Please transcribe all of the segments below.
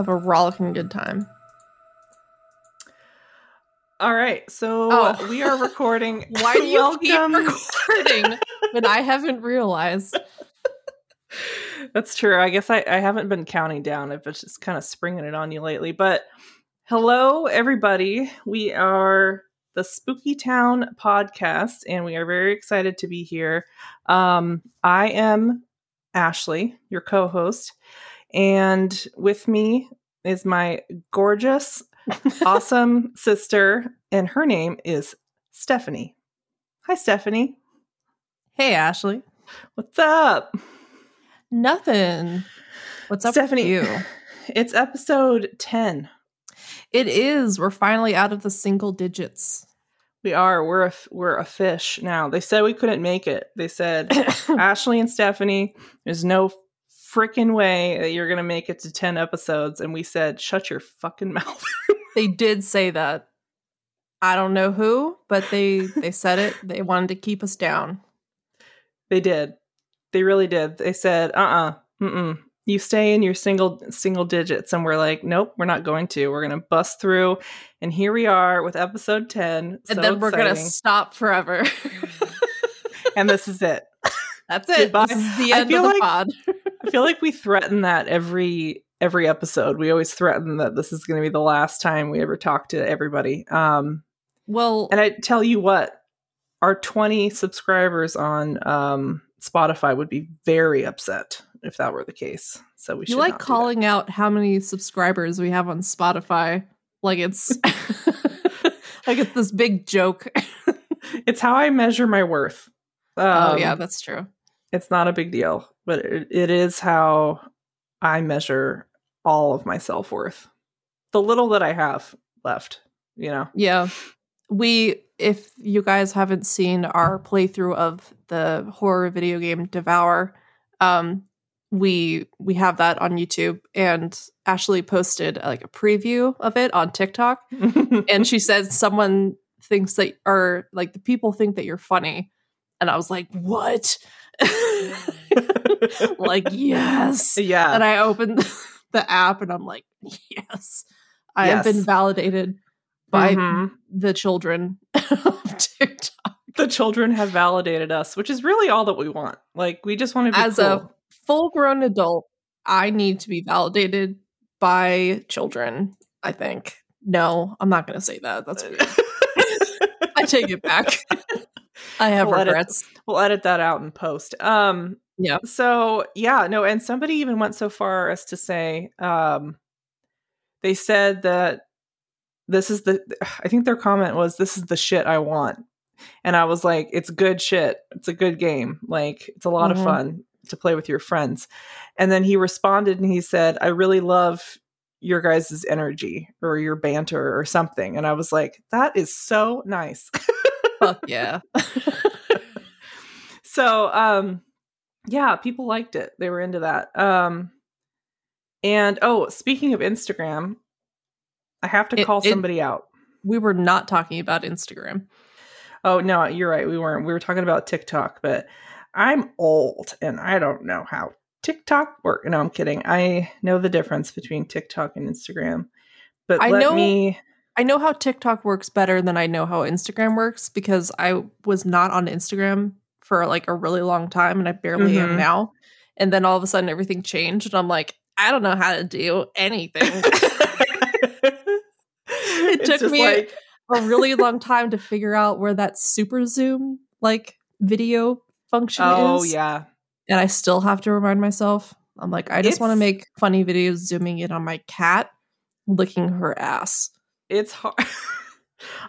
have a rollicking good time. All right, so Oh. we are recording. Why do you keep Welcome. recording when I haven't realized? That's true. I guess I, I haven't been counting down. I've just kind of springing it on you lately. But hello, everybody. We are the Spooky Town podcast, and we are very excited to be here. Um, I am Ashley, your co host, and with me is my gorgeous, awesome sister, and her name is Stephanie. Hi, Stephanie. Hey, Ashley. What's up? Nothing. What's up Stephanie, with you? It's episode 10. It is. We're finally out of the single digits. We are. We're a, we're a fish now. They said we couldn't make it. They said, Ashley and Stephanie, there's no freaking way that you're going to make it to 10 episodes. And we said, shut your fucking mouth. they did say that. I don't know who, but they they said it. They wanted to keep us down. they did. They really did. They said, uh uh-uh, uh, mm You stay in your single single digits. And we're like, nope, we're not going to. We're going to bust through. And here we are with episode 10. And So then we're gonna stop forever. and this is it. That's it. Goodbye. This is the end of the like- pod. I feel like we threaten that every every episode. We always threaten that this is going to be the last time we ever talk to everybody. Um, Well, and I tell you what, our 20 subscribers on um, Spotify would be very upset if that were the case. So we you should like calling out how many subscribers we have on Spotify, like it's like it's this big joke. It's how I measure my worth. oh Um, yeah, that's true. it's not a big deal, but it, it is how I measure all of my self worth. The little that I have left, you know. Yeah. We if you guys haven't seen our playthrough of the horror video game Devour, um we we have that on YouTube and Ashley posted like a preview of it on TikTok and she said someone thinks that or like the people think that you're funny and I was like, "What?" like, "Yes." yeah. and I opened the app and I'm like, yes, I have been validated by Mhm. the children of TikTok the children have validated us, which is really all that we want. Like we just want to be as cool. a full grown adult. I need to be validated by children. I think. No, I'm not going to say that. That's weird. I take it back. I have We'll edit- regrets. we'll edit that out in post. Um Yeah. So yeah, no, and somebody even went so far as to say, um, they said that this is the I think their comment was this is the shit I want. And I was like, it's good shit. It's a good game. Like it's a lot Mhm. of fun to play with your friends. And then he responded and he said, I really love your guys' energy or your banter or something. And I was like, that is so nice. Fuck yeah. so um yeah people liked it. They were into that. Um and oh speaking of instagram i have to It- call it- somebody out. We were not talking about Instagram. oh no you're right. We weren't. We were talking about tiktok but i'm old and i don't know how tiktok work. No i'm kidding. I know the difference between tiktok and instagram but I let know- me I know how TikTok works better than I know how Instagram works because I was not on Instagram for like a really long time and I barely am Mhm. now. And then all of a sudden everything changed and I'm like, I don't know how to do anything. it took me- a really long time to figure out where that super zoom like video function oh is. Oh yeah And I still have to remind myself. I'm like, I just want to make funny videos zooming in on my cat licking her ass. it's hard.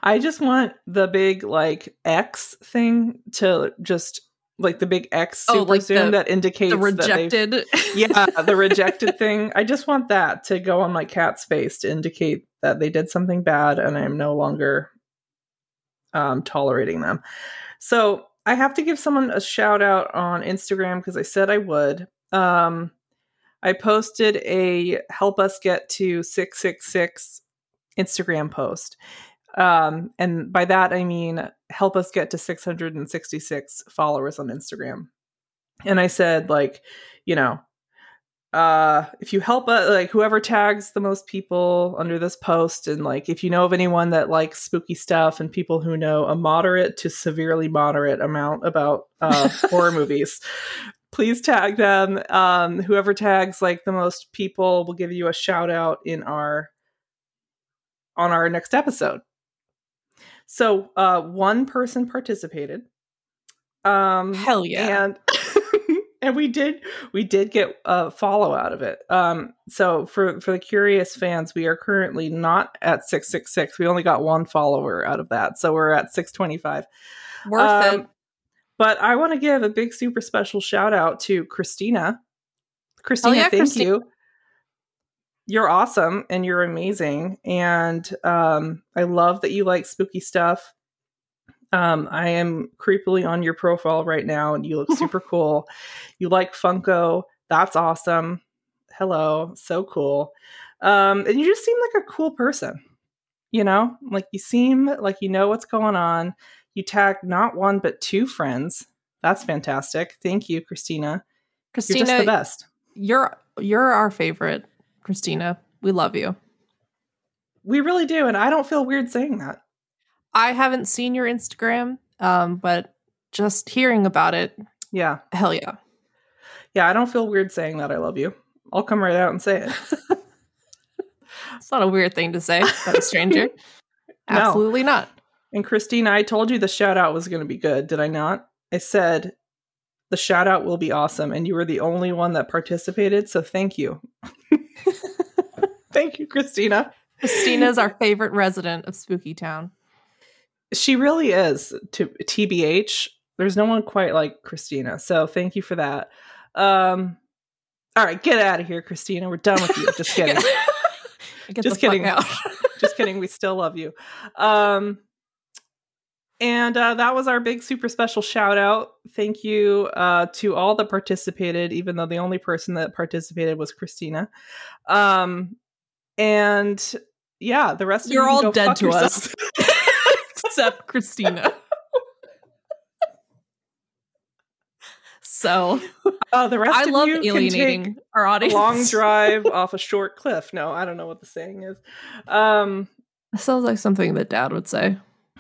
I just want the big like X thing to just like the big X Oh, super like zoom the- that indicates The rejected. yeah, the rejected thing. I just want that to go on my cat's face to indicate that they did something bad and I'm no longer um, tolerating them. So I have to give someone a shout out on Instagram because I said I would. Um, I posted a help us get to 666 Instagram post. Um, and by that, I mean help us get to 666 followers on Instagram. And I said, like, you know, uh if you help uh, like whoever tags the most people under this post and like if you know of anyone that likes spooky stuff and people who know a moderate to severely moderate amount about uh horror movies please tag them um whoever tags like the most people will give you a shout out in our on our next episode so uh one person participated um Hell yeah. and and we did we did get a follow out of it. Um so for for the curious fans we are currently not at 666 we only got one follower out of that so we're at 625 Worth Um, it. but i want to give a big super special shout out to christina. Christina yeah, thank Christi- you you're awesome and you're amazing. And um i love that you like spooky stuff. Um i am creepily on your profile right now and you look super cool. You like funko. That's awesome. Hello. So cool. Um and you just seem like a cool person you know? Like you seem like you know what's going on. You tag not one but two friends. That's fantastic. Thank you christina. You're just the best. you're you're our favorite. Christina, we love you. we really do and i don't feel weird saying that I haven't seen your Instagram, um, but just hearing about it, yeah hell yeah. yeah i don't feel weird saying that i love you i'll come right out and say it It's not a weird thing to say about a stranger. No. Absolutely not. And Christina, I told you the shout out was going to be good, did I not? I said the shout out will be awesome, and you were the only one that participated. So thank you. thank you, Christina. Christina's our favorite resident of Spooky Town. She really is. To TBH, there's no one quite like Christina. So thank you for that. Um, all right, get out of here, Christina. We're done with you. Just kidding. Get Just the fuck kidding. out. just kidding we still love you um and uh, that was our big super special shout out thank you uh, to all that participated even though the only person that participated was christina um and yeah the rest of You're you can all go dead fuck to us. Except Christina. So uh, the rest I of love you can take alienating our audience. long drive off a short cliff no i don't know what the saying is um Sounds like something that Dad would say.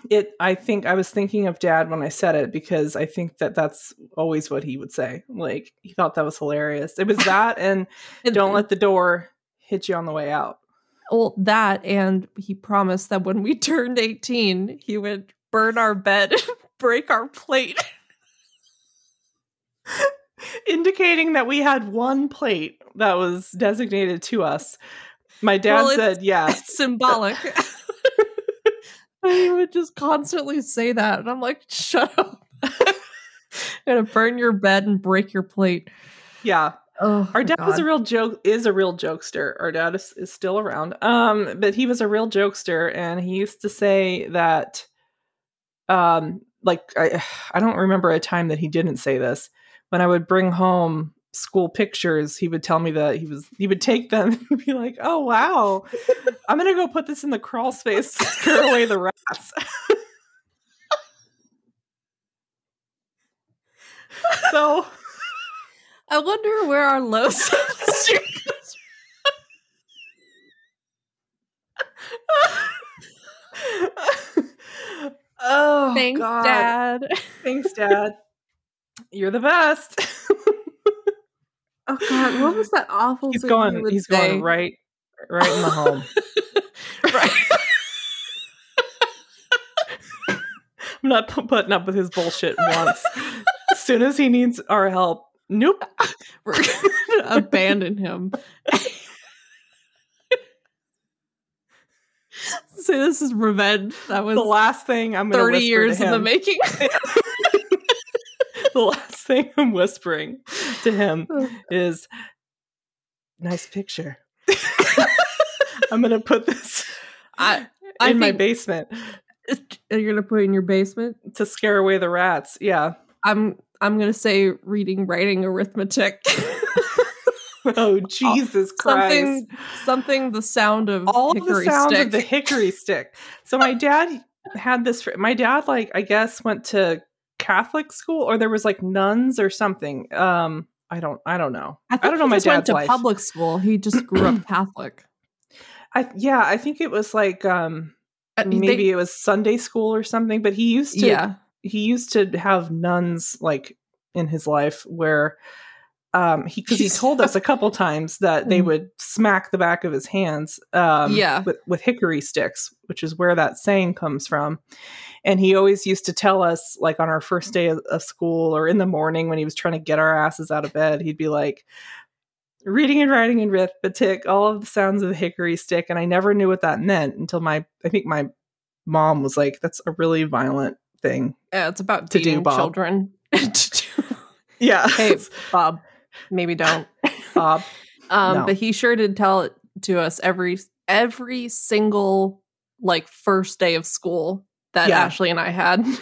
It i think i was thinking of dad when i said it because i think that that's always what he would say. Like he thought that was hilarious. It was that and don't let the door hit you on the way out. Well that and he promised that when we turned 18 he would burn our bed break our plate. Indicating that we had one plate that was designated to us. My dad Well, said yes. it's symbolic and he would just constantly say that and i'm like shut up. I'm gonna burn your bed and break your plate. Yeah. Oh our dad was a real joke is a real jokester. Our dad is, is still around. Um but he was a real jokester and he used to say that um like i i don't remember a time that he didn't say this. When i would bring home school pictures he would tell me that he was he would take them and be like oh wow i'm gonna go put this in the crawl space to scare away the rats so i wonder where our low oh thanks God. dad Thanks, Dad. You're the best. Oh god what was that awful he's going. He's say? going right, right in the home. right I'm not pu- putting up with his bullshit once. as soon as he needs our help, nope. we're gonna abandon him Say this is revenge. That was The last thing I'm going to 30 years in the making. the last thing I'm whispering to him is, "Nice picture." I'm going to put this I, I in my basement you're gonna put it in your basement. to scare away the rats. Yeah. I'm I'm gonna say reading, writing, arithmetic. Oh Jesus Christ! something something the sound of all the hickory sounds stick. of the hickory stick. So my dad had this. My dad, like, I guess, went to Catholic school, or there was like nuns or something. Um, I don't I don't know. I, I don't know he my just went to life. public school. He just grew up Catholic. I yeah, I think it was like um Uh, they- maybe it was Sunday school or something, but he used to yeah, he used to have nuns like in his life where um he because he told us a couple times that they Mm. would smack the back of his hands um Yeah. with, with hickory sticks which is where that saying comes from and he always used to tell us like on our first day of, of school or in the morning when he was trying to get our asses out of bed he'd be like reading and writing and arithmetic all of the sounds of the hickory stick and i never knew what that meant until my i think my mom was like that's a really violent thing yeah, it's about To do, Bob. children. Yeah hey, Bob, maybe don't. Bob. Um, No. but he sure did tell it to us every every single like first day of school that Yeah. Ashley and I had.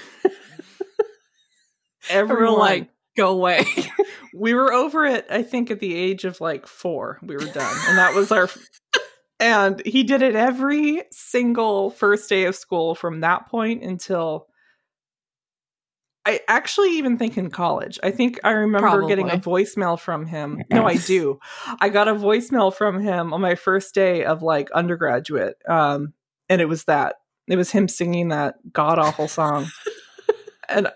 Everyone, we like, go away. we were over it. I think at the age of like four, we were done, and that was our. and he did it every single first day of school from that point until. I actually even think in college. I think I remember getting a voicemail from him. No, I do. I got a voicemail from him on my first day of like undergraduate. Um, and it was that. It was him singing that god awful song. and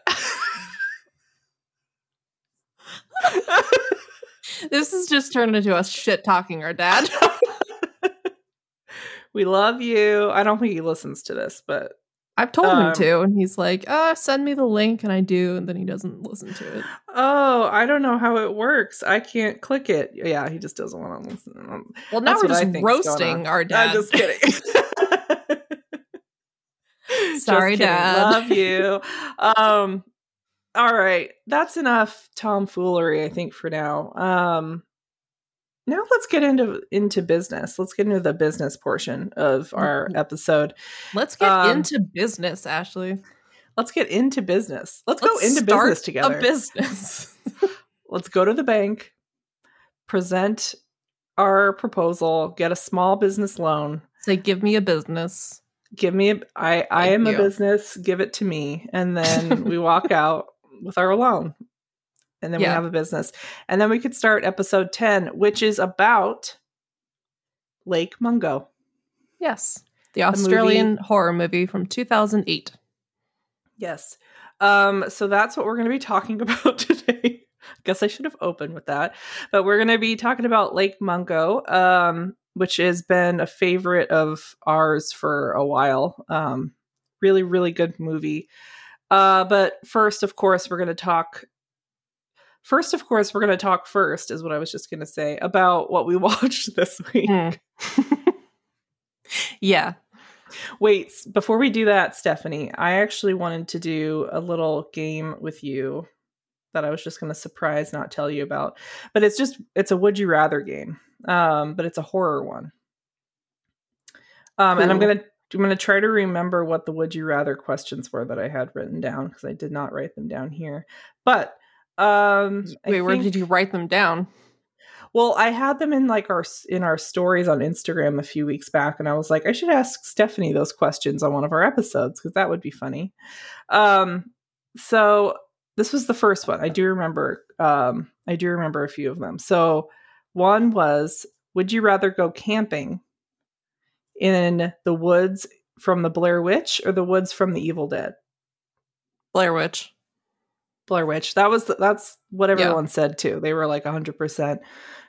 this has just turned into us shit talking our dad. we love you. I don't think he listens to this, but I've told Um, him to, and he's like, uh, send me the link, and I do, and then he doesn't listen to it. oh, I don't know how it works. I can't click it. Yeah, he just doesn't want to listen. Well, now That's we're just roasting our dad. I'm just kidding. Just Sorry, kidding. Dad. Love you. Um, all right, that's enough tomfoolery, I think, for now. Um, now let's get into into business. Let's get into the business portion of our episode. Let's get Um, into business, Ashley. Let's get into business. Let's, Let's go into business together. A business. let's go to the bank, present our proposal, get a small business loan. Say, give me a business. Give me a I I Thank am a business, give it to me, and then we walk out with our loan. And then we have a business. And then we could start episode 10, which is about Lake Mungo. Yes, the Australian horror movie from 2008. Yes. Um, so that's what we're going to be talking about today. I guess I should have opened with that. But we're going to be talking about Lake Mungo, um, which has been a favorite of ours for a while. Um, really, really good movie. Uh, but first, of course, we're going to talk. First, of course, we're going to talk first, is what I was just going to say about what we watched this week. Hmm. yeah. Wait, before we do that, Stephanie, I actually wanted to do a little game with you that I was just going to surprise not tell you about. But it's just it's a would you rather game. Um, but it's a horror one. Um, and I'm going to I'm going to try to remember what the would you rather questions were that I had written down because I did not write them down here. But um I Wait, where think- did you write them down? well, I had them in like our in our stories on Instagram a few weeks back, and I was like, I should ask Stephanie those questions on one of our episodes because that would be funny. Um, so this was the first one. I do remember. Um, I do remember a few of them. So one was, would you rather go camping in the woods from the Blair Witch or the woods from the Evil Dead? Blair Witch. Blair Witch. That was the, that's what Yeah. everyone said too. They were like hundred percent.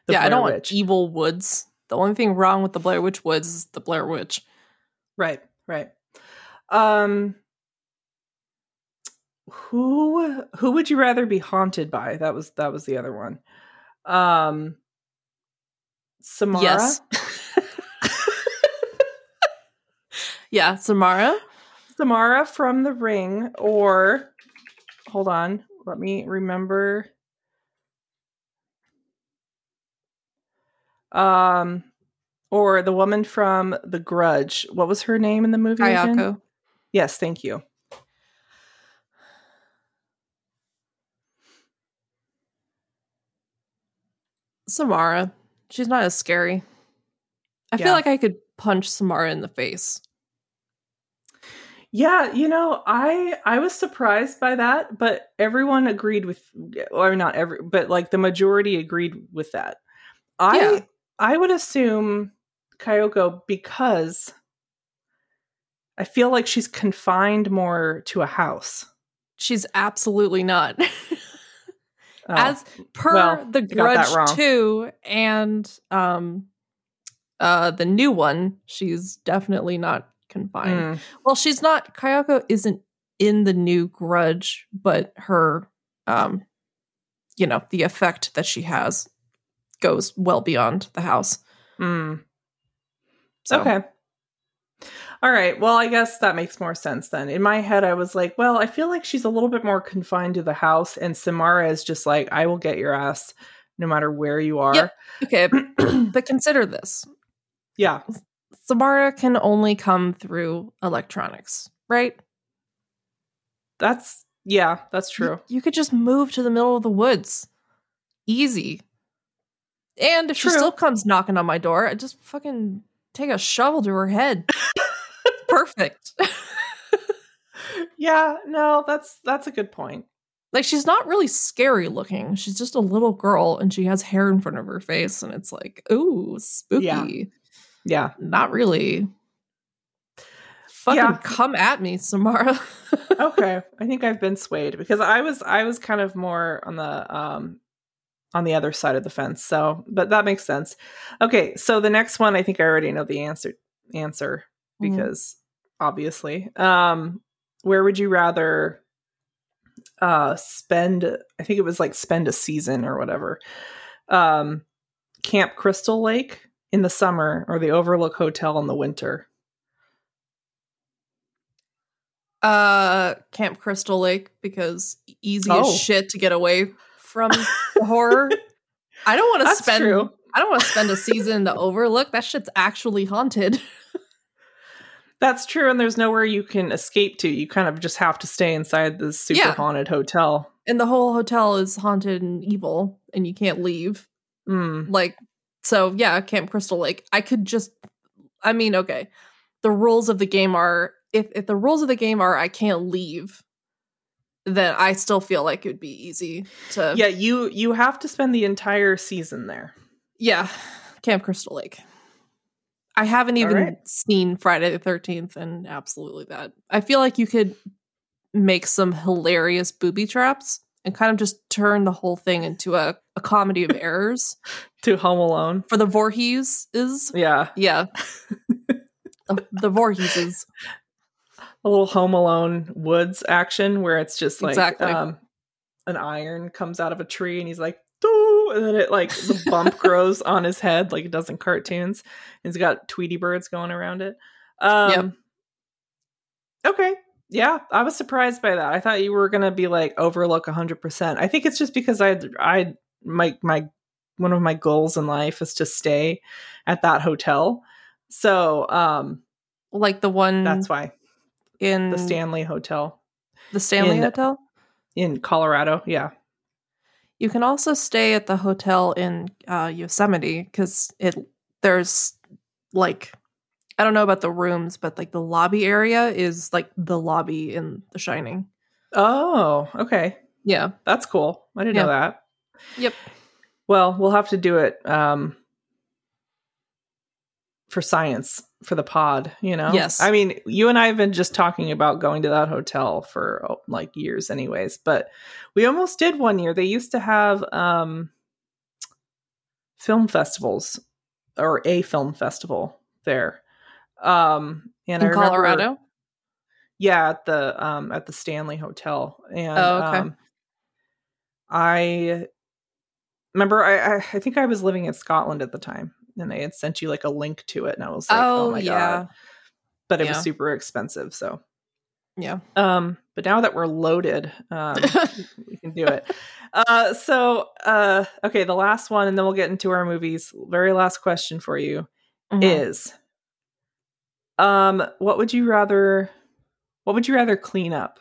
yeah, I don't want evil woods. The only thing wrong with the Blair Witch woods is the Blair Witch. Right, right. Um who who would you rather be haunted by? That was that was the other one. Um Samara. Yes. yeah, Samara. Samara from the ring or hold on, let me remember. Um or the woman from The Grudge. What was her name in the movie? again? Yes, thank you. Samara. She's not as scary. I Yeah. feel like I could punch Samara in the face. Yeah, you know, I I was surprised by that, but everyone agreed with or not every but like the majority agreed with that. I Yeah. I would assume Kayako because I feel like she's confined more to a house. She's absolutely not. Oh, As per well, the Grudge wrong. 2 and um uh the new one, she's definitely not confined. mm, Well, she's not Kayako isn't in the new Grudge, but her um you know, the effect that she has goes well beyond the house. mm. So Okay. All right. Well, I guess that makes more sense then. In my head, I was like, well, I feel like she's a little bit more confined to the house, and Samara is just like, I will get your ass no matter where you are. Yep. Okay, but consider this. yeah. Samara can only come through electronics, right? That's, yeah, that's You- true. You, could just move to the middle of the woods. Easy. And if True. she still comes knocking on my door, I just fucking take a shovel to her head. Perfect. Yeah. No, that's, that's a good point. like she's not really scary looking. She's just a little girl and she has hair in front of her face and it's like, ooh, spooky. Yeah. Yeah. Not really. Fucking Yeah. come at me, Samara. okay i think i've been swayed because i was i was kind of more on the um on the other side of the fence so but that makes sense okay so the next one i think i already know the answer answer Mhm. because obviously um where would you rather uh spend i think it was like spend a season or whatever um camp crystal lake in the summer or the overlook hotel in the winter Uh, Camp Crystal Lake because easy Oh. as shit to get away from the horror. I don't want to spend. true. I don't want to spend a season in the Overlook. That shit's actually haunted. That's true, and there's nowhere you can escape to. You kind of just have to stay inside this super Yeah. haunted hotel. And the whole hotel is haunted and evil, and you can't leave. Mm. Like, so yeah, Camp Crystal Lake. I could just. I mean, okay. The rules of the game are if if the rules of the game are I can't leave, then I still feel like it would be easy to Yeah, you you have to spend the entire season there. Yeah, Camp Crystal Lake. I haven't even right. seen Friday the 13th, and absolutely that. I feel like you could make some hilarious booby traps and kind of just turn the whole thing into a, a comedy of errors To Home Alone. for the Voorhees is. Yeah, Yeah. the, the Voorhees is. a little Home Alone woods action where it's just like Exactly. um, an iron comes out of a tree and he's like, Doo! and then it like the bump grows on his head like it does in cartoons. He's got Tweety birds going around it. Um, Yep. Okay. Yeah, I was surprised by that. I thought you were gonna be like overlook 100%. I think it's just because I I my my one of my goals in life is to stay at that hotel. So, um Like the one that's why in the Stanley Hotel the Stanley in- Hotel. in Colorado. Yeah. You can also stay at the hotel in uh, Yosemite because it there's like I don't know about the rooms, but like the lobby area is like the lobby in The Shining. Oh, okay. Yeah. That's cool. I didn't Yeah. know that. Yep. Well, we'll have to do it um for science for the pod, you know? Yes. I mean, you and I have been just talking about going to that hotel for oh, like years anyways, but we almost did one year. They used to have um film festivals or a film festival there. Um and I in remember- Colorado. yeah, at the um at the Stanley Hotel. And Oh, okay. um I remember I, I I think I was living in Scotland at the time and they had sent you like a link to it and I was like, oh, oh, my yeah. god. But it was super expensive, so Yeah. um but now that we're loaded, um we can do it. Uh so uh okay, the last one and then we'll get into our movies. Very last question for you Mhm. is um what would you rather what would you rather clean up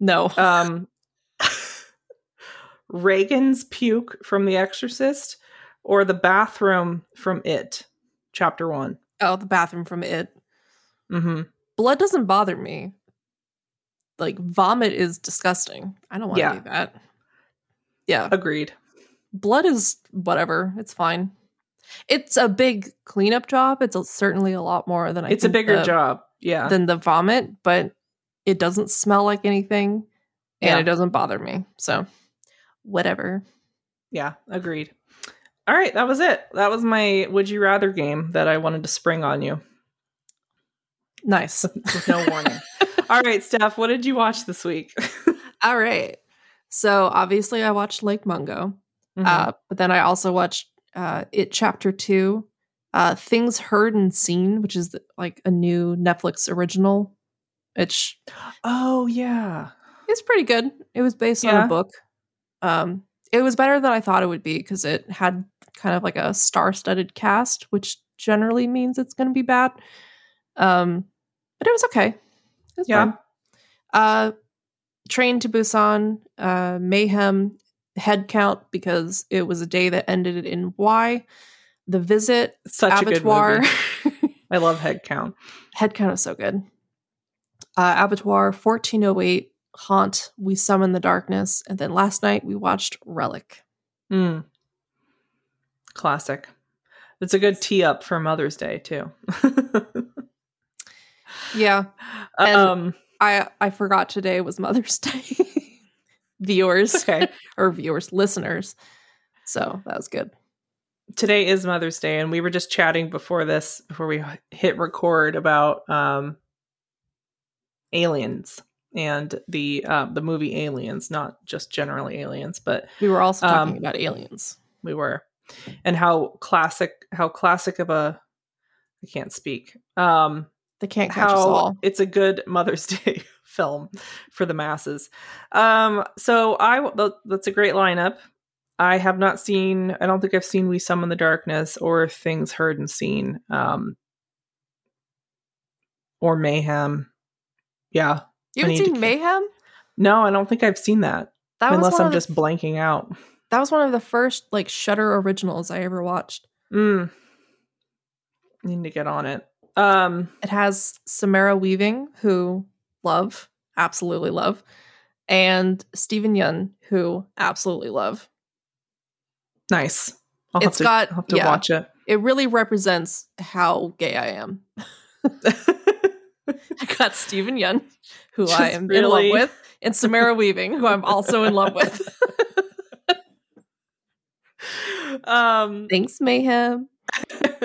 no. um regan's puke from the exorcist or the bathroom from it chapter one oh, the bathroom from it. mm-hmm blood doesn't bother me. Like vomit is disgusting. I don't want to Yeah. do that. Yeah, Agreed. blood is whatever. It's fine. It's a big cleanup job. It's a, certainly a lot more than I. it's a bigger the- job. Yeah. than the vomit, but it doesn't smell like anything, and Yeah. it doesn't bother me. So, whatever. Yeah, agreed. All right, that was it. That was my would you rather game that I wanted to spring on you Nice. with no warning. All right, Steph, what did you watch this week? All right. So obviously, I watched Lake Mungo, Mhm. uh, but then I also watched uh, It Chapter Two, uh, Things Heard and Seen, which is like a new Netflix original. Which oh yeah. it's pretty good. It was based on a book. Um, it was better than I thought it would be because it had kind of like a star-studded cast, which generally means it's going to be bad. Um, but it was okay. It was Yeah. fine. Uh, Train to Busan, uh, Mayhem, Head Count because it was a day that ended in Y. The Visit, Such Abattoir. a good movie. I love head count. Head Count is so good. Uh, Abattoir, 1408, Haunt, We Summon the Darkness. And then last night we watched Relic. Mm. Classic. It's a good tee up for Mother's Day too. Yeah, And- um I, I forgot today was Mother's Day. Viewers okay. or viewers, listeners. So that was good. Today is Mother's Day and we were just chatting before this before we hit record about um aliens and the um the movie Aliens, not just generally aliens, but We were also talking Um, about aliens. we were and how classic how classic of a I can't speak. Um They can't catch us all. it's a good Mother's Day film for the masses. Um, so I that's a great lineup. I have not seen. I don't think I've seen We Summon the Darkness or Things Heard and Seen. Um, or Mayhem. Yeah. You haven't seen Mayhem? No, I don't think I've seen that. That unless I'm of the just blanking out. That was one of the first like Shudder originals I ever watched. Mm. Need to get on it. Um, It has Samara Weaving, who love, absolutely love, and Steven Yeun, who absolutely love. nice. I'll It's have to, got- I'll have to yeah. watch it. It really represents how gay I am. I got Steven Yeun, who I Just am in love with, and Samara Weaving, who I'm also in love with. um Thanks, Mayhem.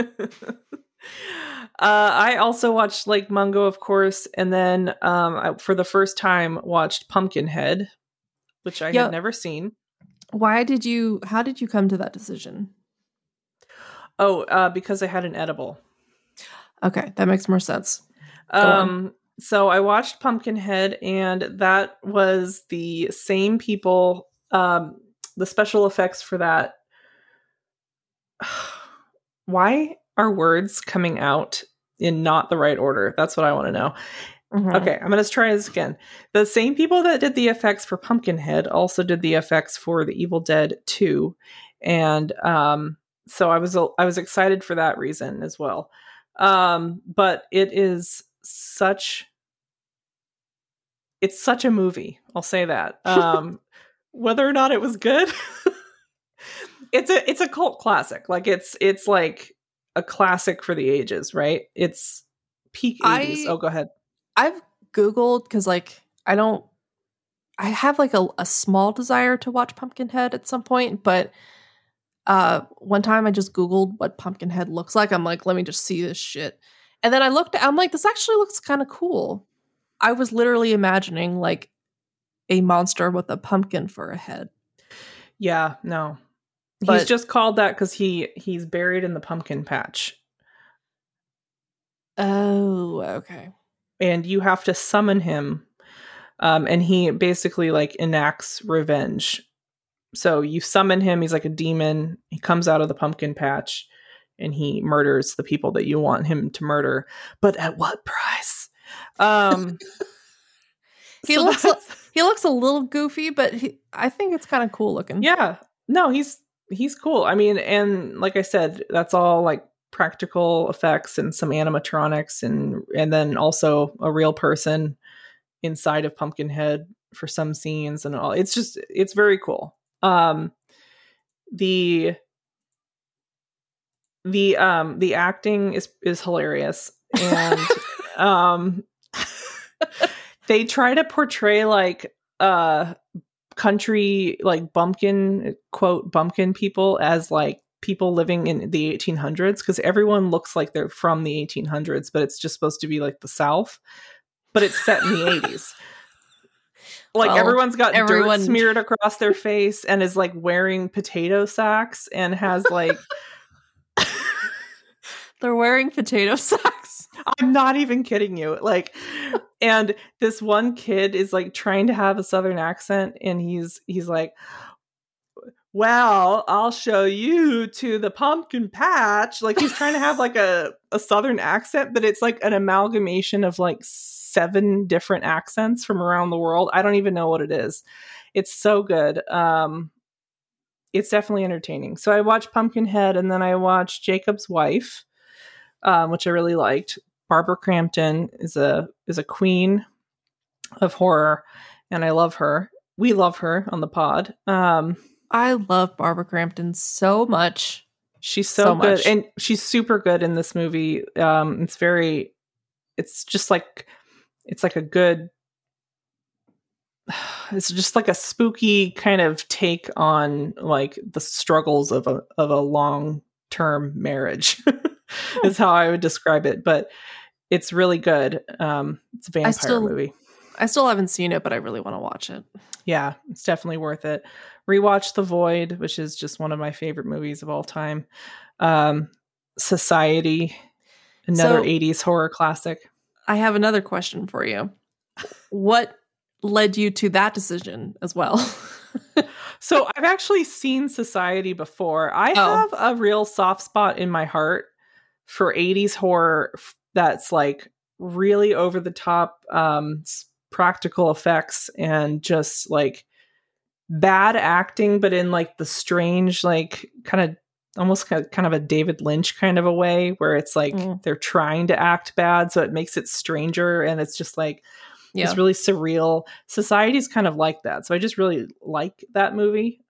uh, I also watched Lake Mungo, of course, and then um, I, for the first time watched Pumpkinhead, which I had never seen. Why did you? How did you come to that decision? Oh, uh, because I had an edible. Okay, that makes more sense. Um, so I watched Pumpkinhead, and that was the same people. Um, the special effects for that. Why are words coming out in not the right order? That's what I want to know. Mhm. Okay, I'm going to try this again. The same people that did the effects for Pumpkinhead also did the effects for The Evil Dead 2, and um, so I was I was excited for that reason as well. Um, but it is such it's such a movie. I'll say that. Um, whether or not it was good, it's a it's a cult classic. Like it's it's like a classic for the ages, right? It's peak 80s. I- oh, go ahead. I've Googled because, like, I don't. I have like a, a small desire to watch Pumpkinhead at some point, but uh, one time I just Googled what Pumpkinhead looks like. I'm like, let me just see this shit, and then I looked. I'm like, this actually looks kind of cool. I was literally imagining like a monster with a pumpkin for a head. Yeah, no. He's just called that because he he's buried in the pumpkin patch, Oh, okay. and you have to summon him, um, and he basically like enacts revenge. So you summon him; he's like a demon. He comes out of the pumpkin patch, and he murders the people that you want him to murder. But at what price? Um, He so looks He looks a little goofy, but he, I think it's kind of cool looking. yeah no he's he's cool i mean and like i said that's all like practical effects and some animatronics and and then also a real person inside of Pumpkinhead for some scenes and all. It's just it's very cool. Um the the um the acting is is hilarious and um they try to portray like uh country like bumpkin quote bumpkin people as like people living in the 1800s because everyone looks like they're from the 1800s but it's just supposed to be like the south but it's set in the 80s like Well, everyone's got everyone- dirt smeared across their face and is like wearing potato sacks and has like They're wearing potato sacks. I'm not even kidding you. Like, and this one kid is like trying to have a southern accent, and he's he's like, "Well, I'll show you to the pumpkin patch." Like he's trying to have like a a southern accent, but it's like an amalgamation of like seven different accents from around the world. I don't even know what it is. It's so good. Um, it's definitely entertaining. So I watched Pumpkinhead, and then I watched Jacob's Wife um, which I really liked. Barbara Crampton is a is a queen of horror, and I love her. We love her on the pod. Um, I love Barbara Crampton so much. she's so, So good, much. and she's super good in this movie. Um, it's very, it's just like, it's like a good. It's just like a spooky kind of take on like the struggles of a of a long term marriage. is how I would describe it, but it's really good. Um, it's a vampire still- movie. I still haven't seen it, but I really want to watch it. Yeah, it's definitely worth it. Rewatch The Void, which is just one of my favorite movies of all time. Um, Society, another So- 80s horror classic. I have another question for you. What led you to that decision as well? So I've actually seen Society before. I Oh. have a real soft spot in my heart for 80s horror that's like really over the top um practical effects and just like bad acting but in like the strange like kind of almost kind of, kind of a David Lynch kind of a way where it's like Mm. they're trying to act bad so it makes it stranger and it's just like yeah. it's really surreal. Society's kind of like that. So I just really like that movie.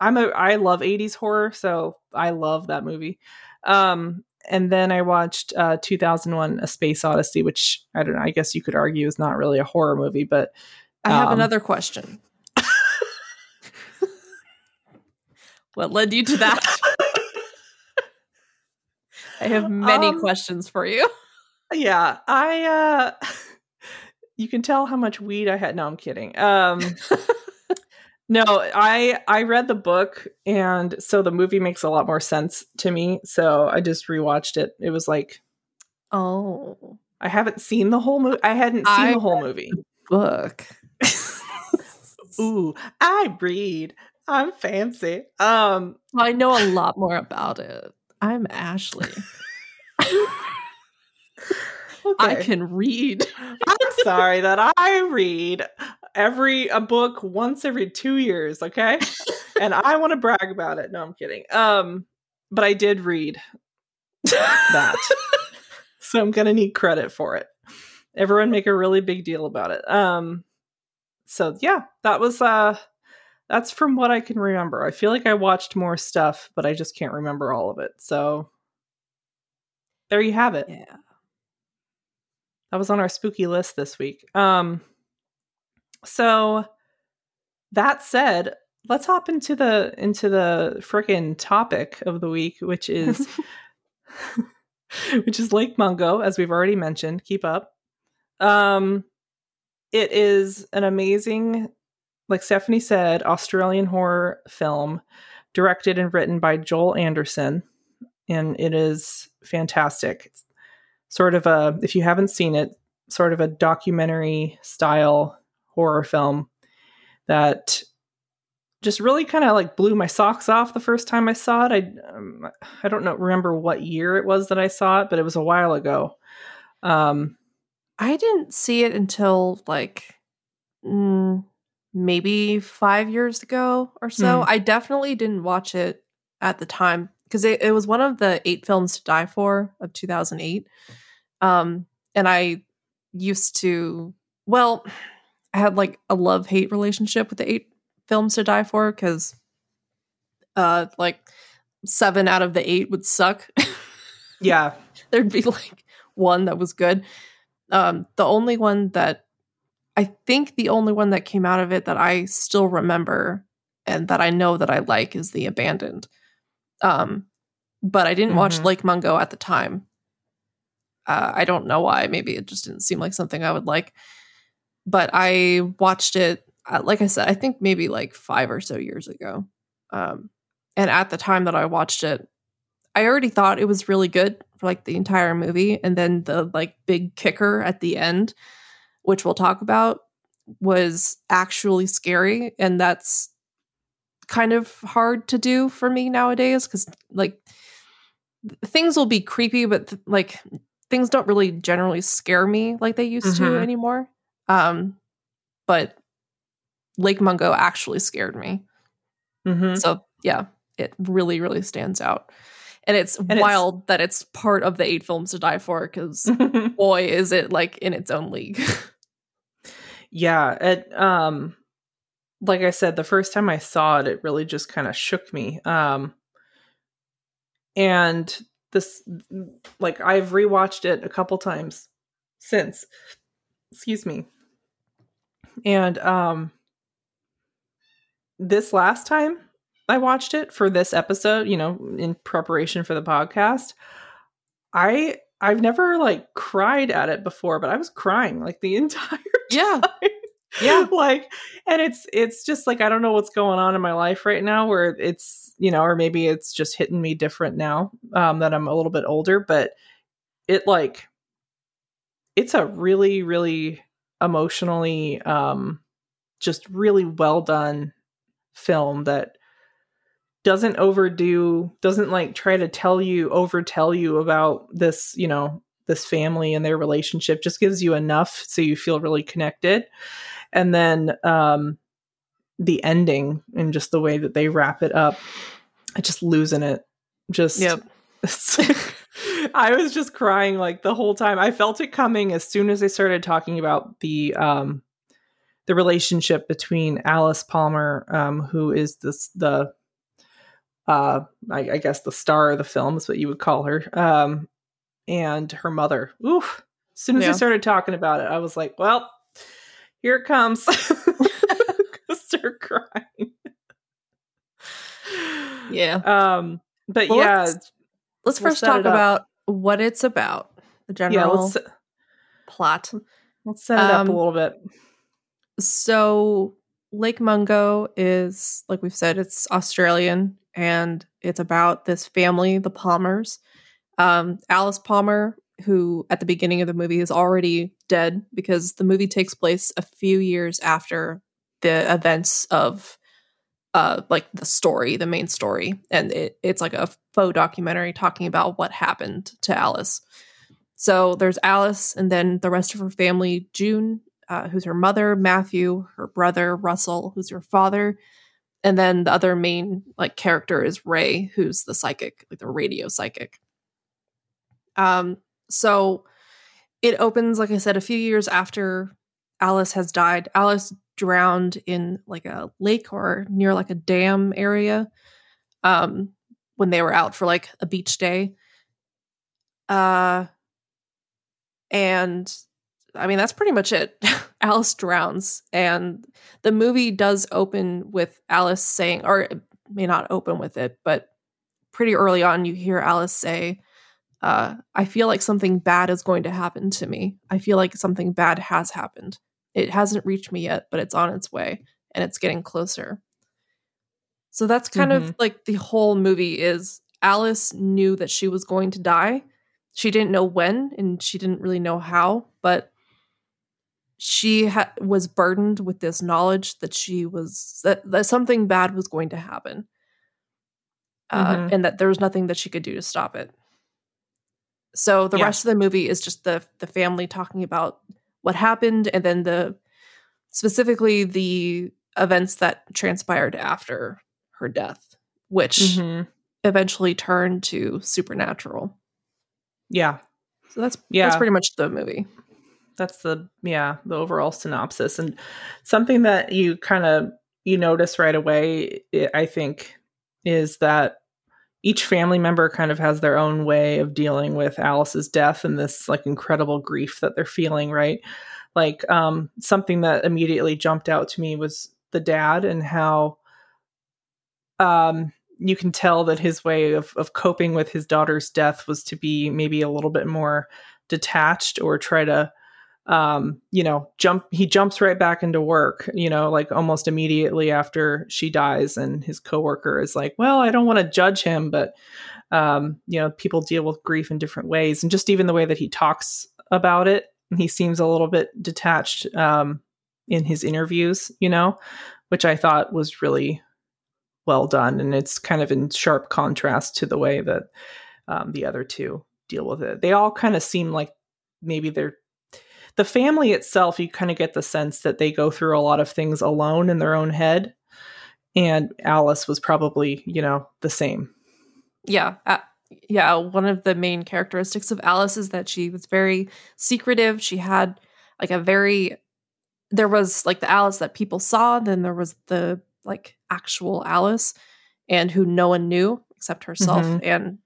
I'm a I love 80s horror, so I love that movie. Um and then I watched uh 2001 A Space Odyssey, which I don't know, I guess you could argue is not really a horror movie, but I have um, another question. what led you to that? I have many Um, questions for you. yeah, I uh you can tell how much weed I had. No, I'm kidding. Um No, I I read the book and so the movie makes a lot more sense to me. So I just rewatched it. It was like Oh, I haven't seen the whole movie. I hadn't seen I the whole movie. book. Ooh, I read. I'm fancy. Um I know a lot more about it. I'm Ashley. I can read. I'm sorry that I read every a book once every 2 years, okay? and I want to brag about it. No, I'm kidding. Um but I did read that. so I'm to need credit for it. Everyone make a really big deal about it. Um so yeah, that was uh that's from what I can remember. I feel like I watched more stuff, but I just can't remember all of it. So there you have it. Yeah. That was on our spooky list this week. Um so that said, let's hop into the into the frickin' topic of the week, which is which is Lake Mungo, as we've already mentioned. Keep up. Um it is an amazing, like Stephanie said, Australian horror film directed and written by Joel Anderson. And it is fantastic. It's sort of a, if you haven't seen it, sort of a documentary style horror film that just really kind of like blew my socks off the first time I saw it. I um, I don't know remember what year it was that I saw it, but it was a while ago. Um, I didn't see it until like mm, maybe five years ago or so. Hmm. I definitely didn't watch it at the time because it, it was one of the eight films to die for of 2008. Um, and I used to, well, I had like a love hate relationship with the eight films to die for because, uh, like seven out of the eight would suck. Yeah. There'd be like one that was good. Um, the only one that I think the only one that came out of it that I still remember and that I know that I like is The Abandoned. Um, but I didn't watch Mhm. Lake Mungo at the time. Uh, I don't know why. Maybe it just didn't seem like something I would like. But I watched it, uh, like I said, I think maybe like five or so years ago. Um, and at the time that I watched it, I already thought it was really good for like the entire movie. And then the like big kicker at the end, which we'll talk about, was actually scary. And that's kind of hard to do for me nowadays because like things will be creepy, but th- like things don't really generally scare me like they used to Mhm. anymore. Um, but Lake Mungo actually scared me. hmm So yeah, it really, really stands out. And it's it's- wild that it's part of the eight films to die for because boy, is it like in its own league. yeah. It, um, like I said, the first time I saw it, it really just kind of shook me. Um, and this, like, I've rewatched it a couple times since. Excuse me. And um, this last time I watched it for this episode, you know, in preparation for the podcast, I I've never like cried at it before, but I was crying like the entire yeah. time. Yeah. like and it's it's just like I don't know what's going on in my life right now where it's, you know, or maybe it's just hitting me different now um that I'm a little bit older, but it like it's a really really emotionally um just really well done film that doesn't overdo doesn't like try to tell you overtell you about this you know this family and their relationship just gives you enough so you feel really connected and then um the ending and just the way that they wrap it up i just losing it just Yep. i was just crying like the whole time. I felt it coming as soon as they started talking about the um the relationship between alice palmer um who is this the uh I, I guess the star of the film is what you would call her um and her mother. Oof. As soon as Yeah. they started talking about it i was like well here it comes. Start crying. Yeah. um but Well, yeah let's- Let's We'll first talk about what it's about. The yeah general let's plot. let's set it up a Um, little bit So Lake Mungo is, like we've said, it's Australian and it's about this family, the Palmers. Um, Alice Palmer, who at the beginning of the movie is already dead because the movie takes place a few years after the events of uh like the story, the main story. And it, it's like a faux documentary talking about what happened to Alice. So there's Alice and then the rest of her family, June, uh, who's her mother, Matthew, her brother, Russell, who's her father, and then the other main like character is Ray, who's the psychic, like the radio psychic. Um, so it opens, like I said, a few years after Alice has died. Alice drowned in like a lake or near like a dam area um when they were out for like a beach day. Uh and I mean, that's pretty much it. Alice drowns. And the movie does open with Alice saying, or it may not open with it, but pretty early on, you hear Alice say, uh, I feel like something bad is going to happen to me. I feel like something bad has happened. It hasn't reached me yet, but it's on its way and it's getting closer. So that's kind of like the whole movie is Alice knew that she was going to die. She didn't know when and she didn't really know how, but she ha- was burdened with this knowledge that she was that, that something bad was going to happen. Uh, Mhm. and that there was nothing that she could do to stop it. So the Yeah. rest of the movie is just the the family talking about what happened and then the specifically the events that transpired after her death, which Mhm. eventually turned to supernatural. Yeah. So that's Yeah. that's pretty much the movie. that's the yeah the overall synopsis and something that you kind of you notice right away I think is that each family member kind of has their own way of dealing with alice's death and this like incredible grief that they're feeling right? Like um something that immediately jumped out to me was the dad and how um you can tell that his way of, of coping with his daughter's death was to be maybe a little bit more detached or try to um, you know, jump he jumps right back into work, you know, like almost immediately after she dies and his coworker is like, "Well, I don't want to judge him, but um, you know, people deal with grief in different ways and just even the way that he talks about it, he seems a little bit detached um in his interviews, you know, which I thought was really well done and it's kind of in sharp contrast to the way that um, the other two deal with it. They all kind of seem like maybe they're the family itself, you kind of get the sense that they go through a lot of things alone in their own head. And Alice was probably, you know, the same. Yeah. Uh, yeah, one of the main characteristics of Alice is that she was very secretive. She had like a very there was like the Alice that people saw, then there was the like actual Alice and who no one knew except herself Mhm. and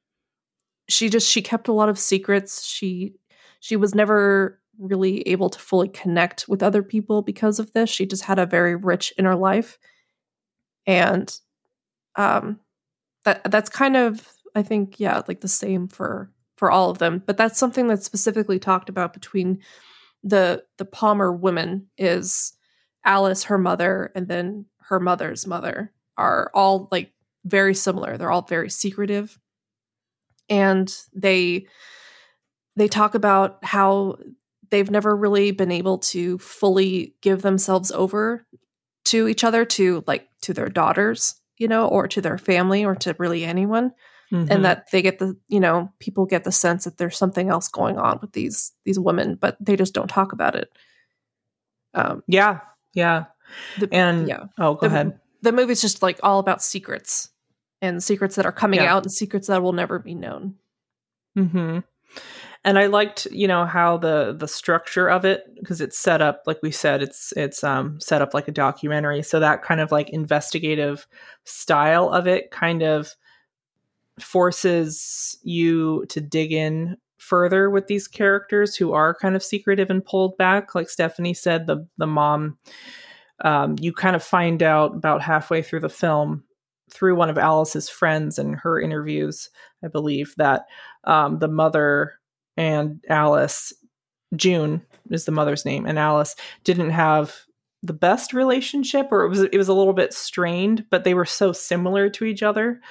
she just she kept a lot of secrets. She she was never really able to fully connect with other people because of this. She just had a very rich inner life. And um that that's kind of I think yeah, like the same for for all of them. But that's something that's specifically talked about between the the Palmer women is Alice, her mother, and then her mother's mother are all like very similar. They're all very secretive. And they they talk about how they've never really been able to fully give themselves over to each other to like to their daughters, you know, or to their family or to really anyone Mhm. and that they get the you know people get the sense that there's something else going on with these these women but they just don't talk about it um yeah, yeah. the, And yeah oh, go the, ahead. the movie's just like all about secrets and secrets that are coming Yeah. out and secrets that will never be known hmm And I liked, you know, how the the structure of it because it's set up like we said, it's it's um set up like a documentary. So that kind of like investigative style of it kind of forces you to dig in further with these characters who are kind of secretive and pulled back. Like Stephanie said, the the mom, um, you kind of find out about halfway through the film through one of Alice's friends and her interviews, I believe, that um, the mother and Alice, June is the mother's name, and Alice didn't have the best relationship, or it was it was a little bit strained, but they were so similar to each other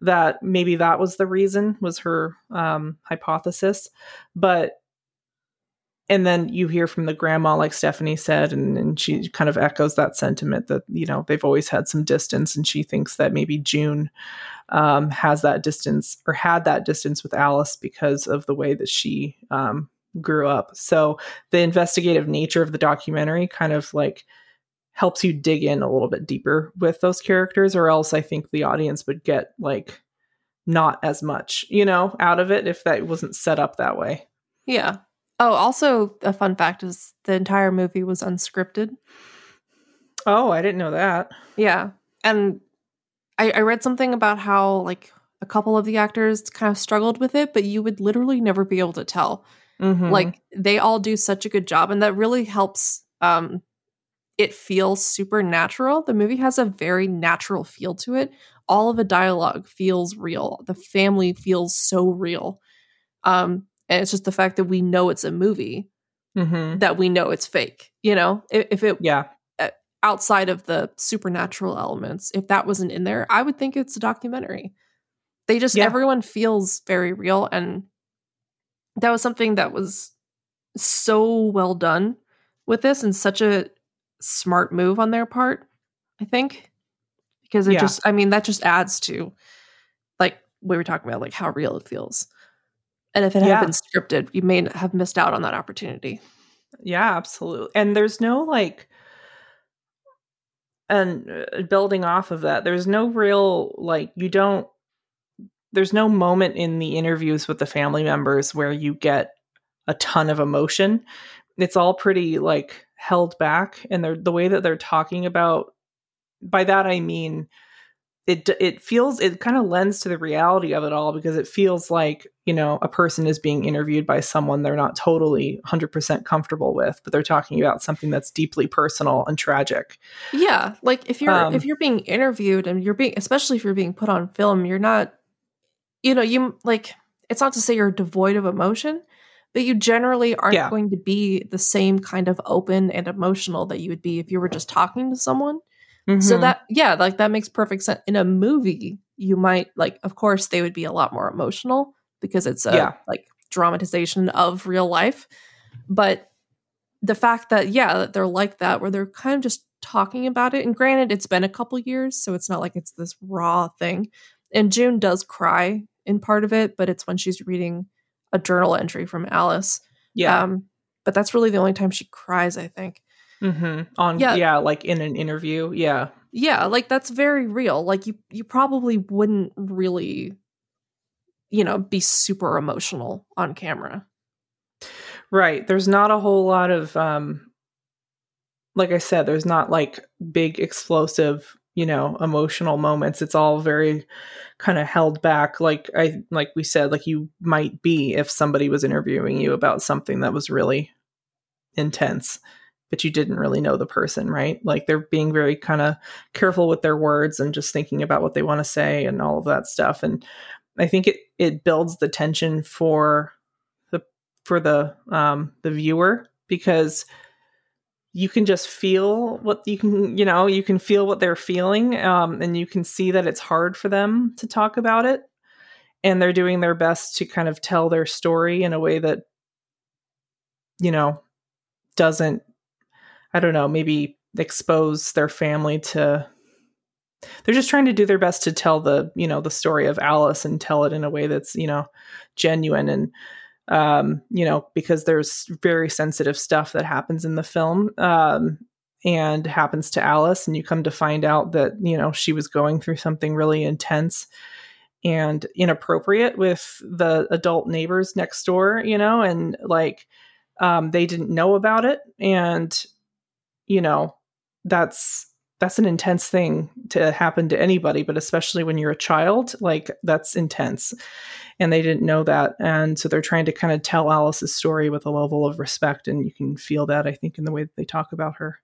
that maybe that was the reason was her um, hypothesis. But and then you hear from the grandma, like Stephanie said, and, and she kind of echoes that sentiment that you know they've always had some distance, and she thinks that maybe June um, has that distance or had that distance with Alice because of the way that she um, grew up. So the investigative nature of the documentary kind of like helps you dig in a little bit deeper with those characters, or else I think the audience would get like not as much, you know, out of it if that wasn't set up that way. yeah oh also a fun fact is the entire movie was unscripted. Oh, I didn't know that. yeah. And I, I read something about how like a couple of the actors kind of struggled with it but you would literally never be able to tell. Mhm. like they all do such a good job and that really helps um it feel supernatural. The movie has a very natural feel to it. All of the dialogue feels real. The family feels so real. Um and it's just the fact that we know it's a movie Mhm. that we know it's fake you know if, if it yeah, outside of the supernatural elements if that wasn't in there i would think it's a documentary they just Yeah. everyone feels very real and that was something that was so well done with this and such a smart move on their part i think because it Yeah. just i mean that just adds to like we were talking about like how real it feels and if it Yeah. had been scripted you may have missed out on that opportunity Yeah, absolutely. And there's no like and uh, building off of that, there's no real like you don't there's no moment in the interviews with the family members where you get a ton of emotion. It's all pretty like held back and they're the way that they're talking about by that I mean it it feels it kind of lends to the reality of it all because it feels like you know a person is being interviewed by someone they're not totally 100% comfortable with but they're talking about something that's deeply personal and tragic yeah like if you're um, if you're being interviewed and you're being especially if you're being put on film you're not you know you like it's not to say you're devoid of emotion but you generally aren't yeah. going to be the same kind of open and emotional that you would be if you were just talking to someone Mm-hmm. So that yeah, like that makes perfect sense. In a movie, you might like of course they would be a lot more emotional because it's a yeah. like dramatization of real life. But the fact that yeah, that they're like that where they're kind of just talking about it and granted it's been a couple years, so it's not like it's this raw thing. And June does cry in part of it, but it's when she's reading a journal entry from Alice. Yeah. Um, but that's really the only time she cries, I think. Mm-hmm. On yeah. yeah, like in an interview. Yeah. Yeah, like that's very real. Like you you probably wouldn't really you know, be super emotional on camera. Right. There's not a whole lot of um like I said, there's not like big explosive, you know, emotional moments. It's all very kind of held back like I like we said like you might be if somebody was interviewing you about something that was really intense but you didn't really know the person, right? Like they're being very kind of careful with their words and just thinking about what they want to say and all of that stuff. And I think it it builds the tension for the for the um the viewer because you can just feel what you can you know you can feel what they're feeling um, and you can see that it's hard for them to talk about it and they're doing their best to kind of tell their story in a way that you know doesn't I don't know, maybe expose their family to they're just trying to do their best to tell the you know the story of alice and tell it in a way that's you know genuine and um you know because there's very sensitive stuff that happens in the film um and happens to alice and you come to find out that you know she was going through something really intense and inappropriate with the adult neighbors next door you know and like um they didn't know about it and you know, that's that's an intense thing to happen to anybody, but especially when you're a child, like that's intense. And they didn't know that. And so they're trying to kind of tell Alice's story with a level of respect. And you can feel that, I think, in the way that they talk about her.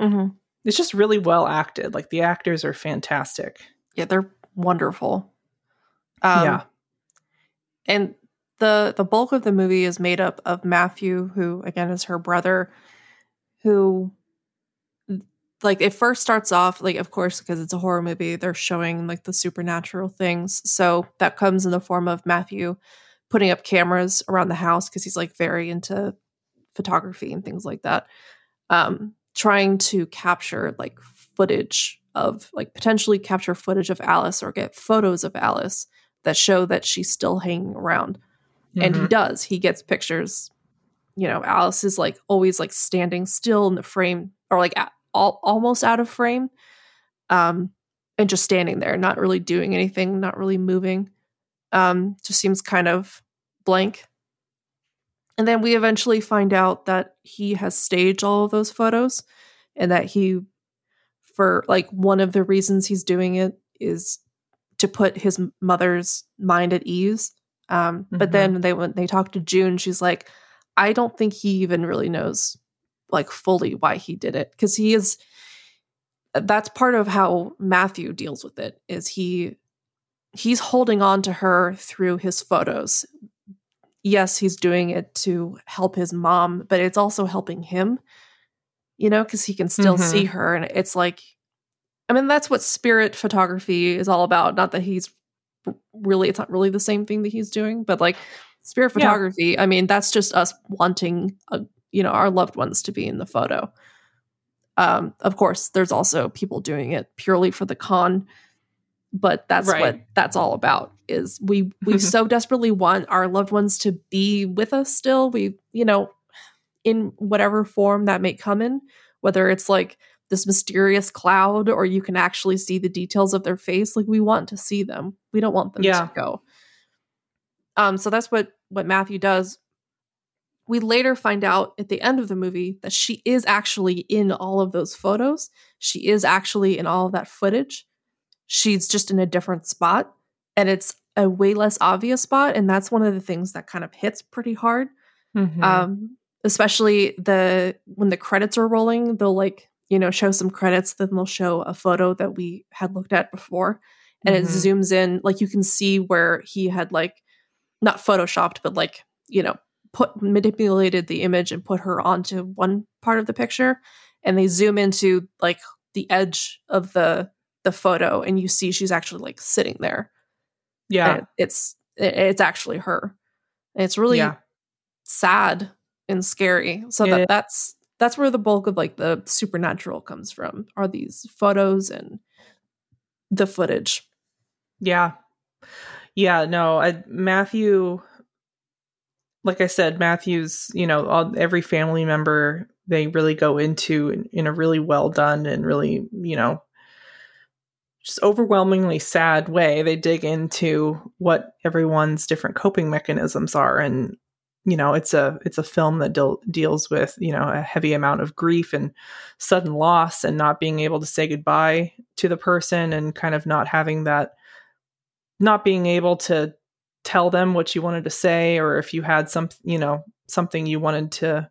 Mm-hmm. It's just really well acted. Like the actors are fantastic. Yeah, they're wonderful. Um, yeah. And the the bulk of the movie is made up of Matthew, who again is her brother, who like it first starts off like of course because it's a horror movie they're showing like the supernatural things so that comes in the form of matthew putting up cameras around the house because he's like very into photography and things like that um trying to capture like footage of like potentially capture footage of alice or get photos of alice that show that she's still hanging around mm-hmm. and he mm-hmm. does he gets pictures you know alice is like always like standing still in the frame or like all, almost out of frame um, and just standing there, not really doing anything, not really moving. Um, just seems kind of blank. And then we eventually find out that he has staged all of those photos and that he, for like one of the reasons he's doing it is to put his mother's mind at ease. Um, mm-hmm. But then they when they talk to June, she's like, I don't think he even really knows like fully why he did it because he is that's part of how Matthew deals with it is he he's holding on to her through his photos. Yes, he's doing it to help his mom, but it's also helping him. You know, cuz he can still mm-hmm. see her and it's like I mean that's what spirit photography is all about, not that he's really it's not really the same thing that he's doing, but like spirit photography, yeah. I mean that's just us wanting a you know our loved ones to be in the photo. Um, of course there's also people doing it purely for the con but that's right. what that's all about is we we so desperately want our loved ones to be with us still. We you know in whatever form that may come in whether it's like this mysterious cloud or you can actually see the details of their face like we want to see them. We don't want them Yeah. to go. Um so that's what what matthew does we later find out at the end of the movie that she is actually in all of those photos she is actually in all of that footage she's just in a different spot and it's a way less obvious spot and that's one of the things that kind of hits pretty hard Mhm. um especially the when the credits are rolling they'll like you know show some credits then they'll show a photo that we had looked at before and it Mhm. zooms in like you can see where he had like not photoshopped but like you know put manipulated the image and put her onto one part of the picture and they zoom into like the edge of the the photo and you see she's actually like sitting there yeah. and it's it- it's actually her and it's really Yeah. sad and scary so It that is. that's that's where the bulk of like the supernatural comes from are these photos and the footage Yeah. Yeah, no, I, Matthew like I said, Matthew's, you know, all, every family member they really go into in, in a really well done and really, you know, just overwhelmingly sad way. They dig into what everyone's different coping mechanisms are and you know, it's a it's a film that deal, deals with, you know, a heavy amount of grief and sudden loss and not being able to say goodbye to the person and kind of not having that not being able to tell them what you wanted to say or if you had some you know something you wanted to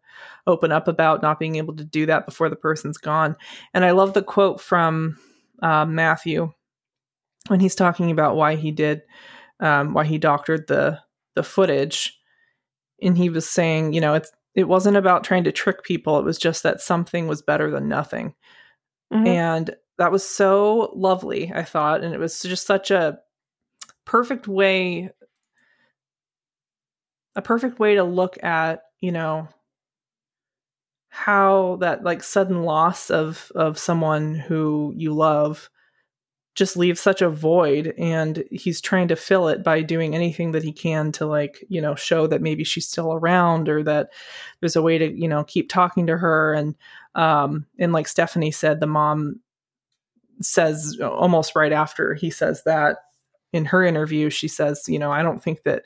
open up about not being able to do that before the person's gone. And i love the quote from uh, matthew when he's talking about why he did um, why he doctored the the footage. And he was saying you know it's it wasn't about trying to trick people. It was just that something was better than nothing. Mhm. and that was so lovely i thought. And it was just such a perfect way a perfect way to look at you know how that like sudden loss of of someone who you love just leaves such a void and he's trying to fill it by doing anything that he can to like you know show that maybe she's still around or that there's a way to you know keep talking to her. And um and like stephanie said the mom says almost right after he says that in her interview she says you know i don't think that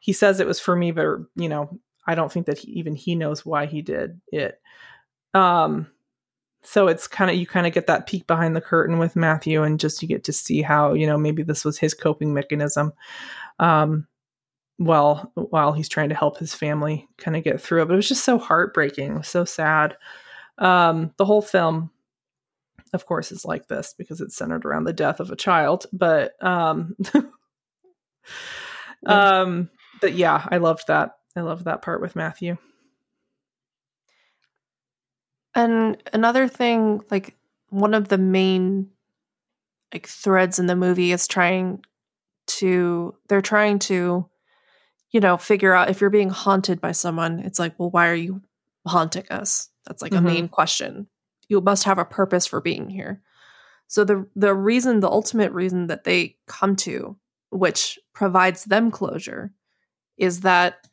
he says it was for me but you know i don't think that he, even he knows why he did it. Um so it's kind of you kind of get that peek behind the curtain with matthew and just you get to see how you know maybe this was his coping mechanism. Um while while he's trying to help his family kind of get through it. But it was just so heartbreaking. So sad. Um the whole film of course is like this because it's centered around the death of a child but um um but yeah i loved that. I loved that part with matthew. And another thing, like one of the main like threads in the movie is trying to they're trying to you know figure out if you're being haunted by someone it's like well why are you haunting us? That's like Mhm. a main question. You must have a purpose for being here. So the the reason the ultimate reason that they come to which provides them closure is that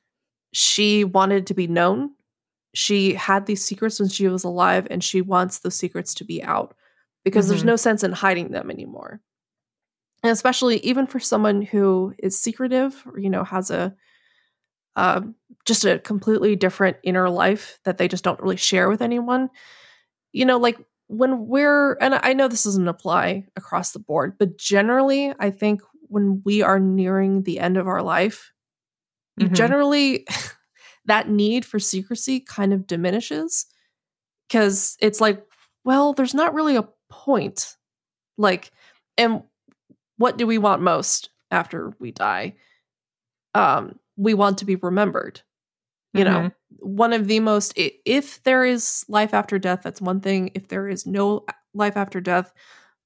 she wanted to be known. She had these secrets when she was alive and she wants those secrets to be out because there's Mhm. no sense in hiding them anymore. And especially even for someone who is secretive or you know has a um, just a completely different inner life that they just don't really share with anyone. You know like when we're and i know this doesn't apply across the board but generally i think when we are nearing the end of our life you Mhm. generally that need for secrecy kind of diminishes because it's like well there's not really a point. Like and what do we want most after we die? Um we want to be remembered you know? One of the most, if there is life after death that's one thing. If there is no life after death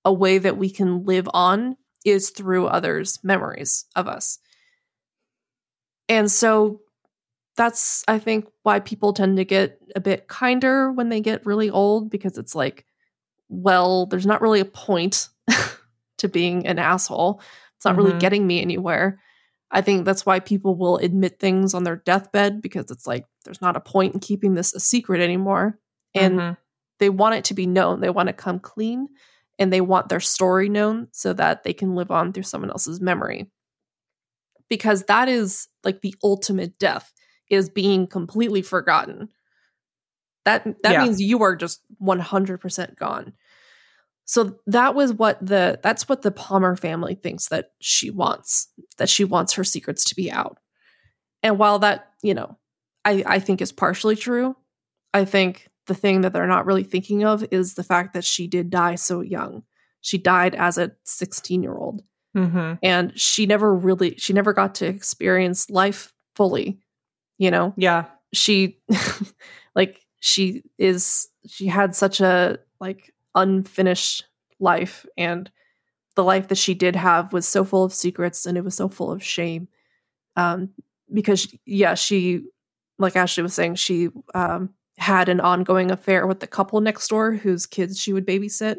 a way that we can live on is through others memories of us and so that's i think why people tend to get a bit kinder when they get really old because it's like well there's not really a point to being an asshole it's not really Mhm. getting me anywhere i think that's why people will admit things on their deathbed because it's like there's not a point in keeping this a secret anymore and Mhm. they want it to be known. They want to come clean and they want their story known so that they can live on through someone else's memory. Because that is like the ultimate death is being completely forgotten. That that Yeah. means you are just 100% gone. So that was what the that's what the Palmer family thinks that she wants. That she wants her secrets to be out. And while that, you know, I, I think is partially true, I think the thing that they're not really thinking of is the fact that she did die so young. She died as a 16 year old Mm-hmm. and she never really she never got to experience life fully you know Yeah. she like she is she had such a like unfinished life and the life that she did have was so full of secrets and it was so full of shame um because yeah she like ashley was saying she um had an ongoing affair with the couple next door whose kids she would babysit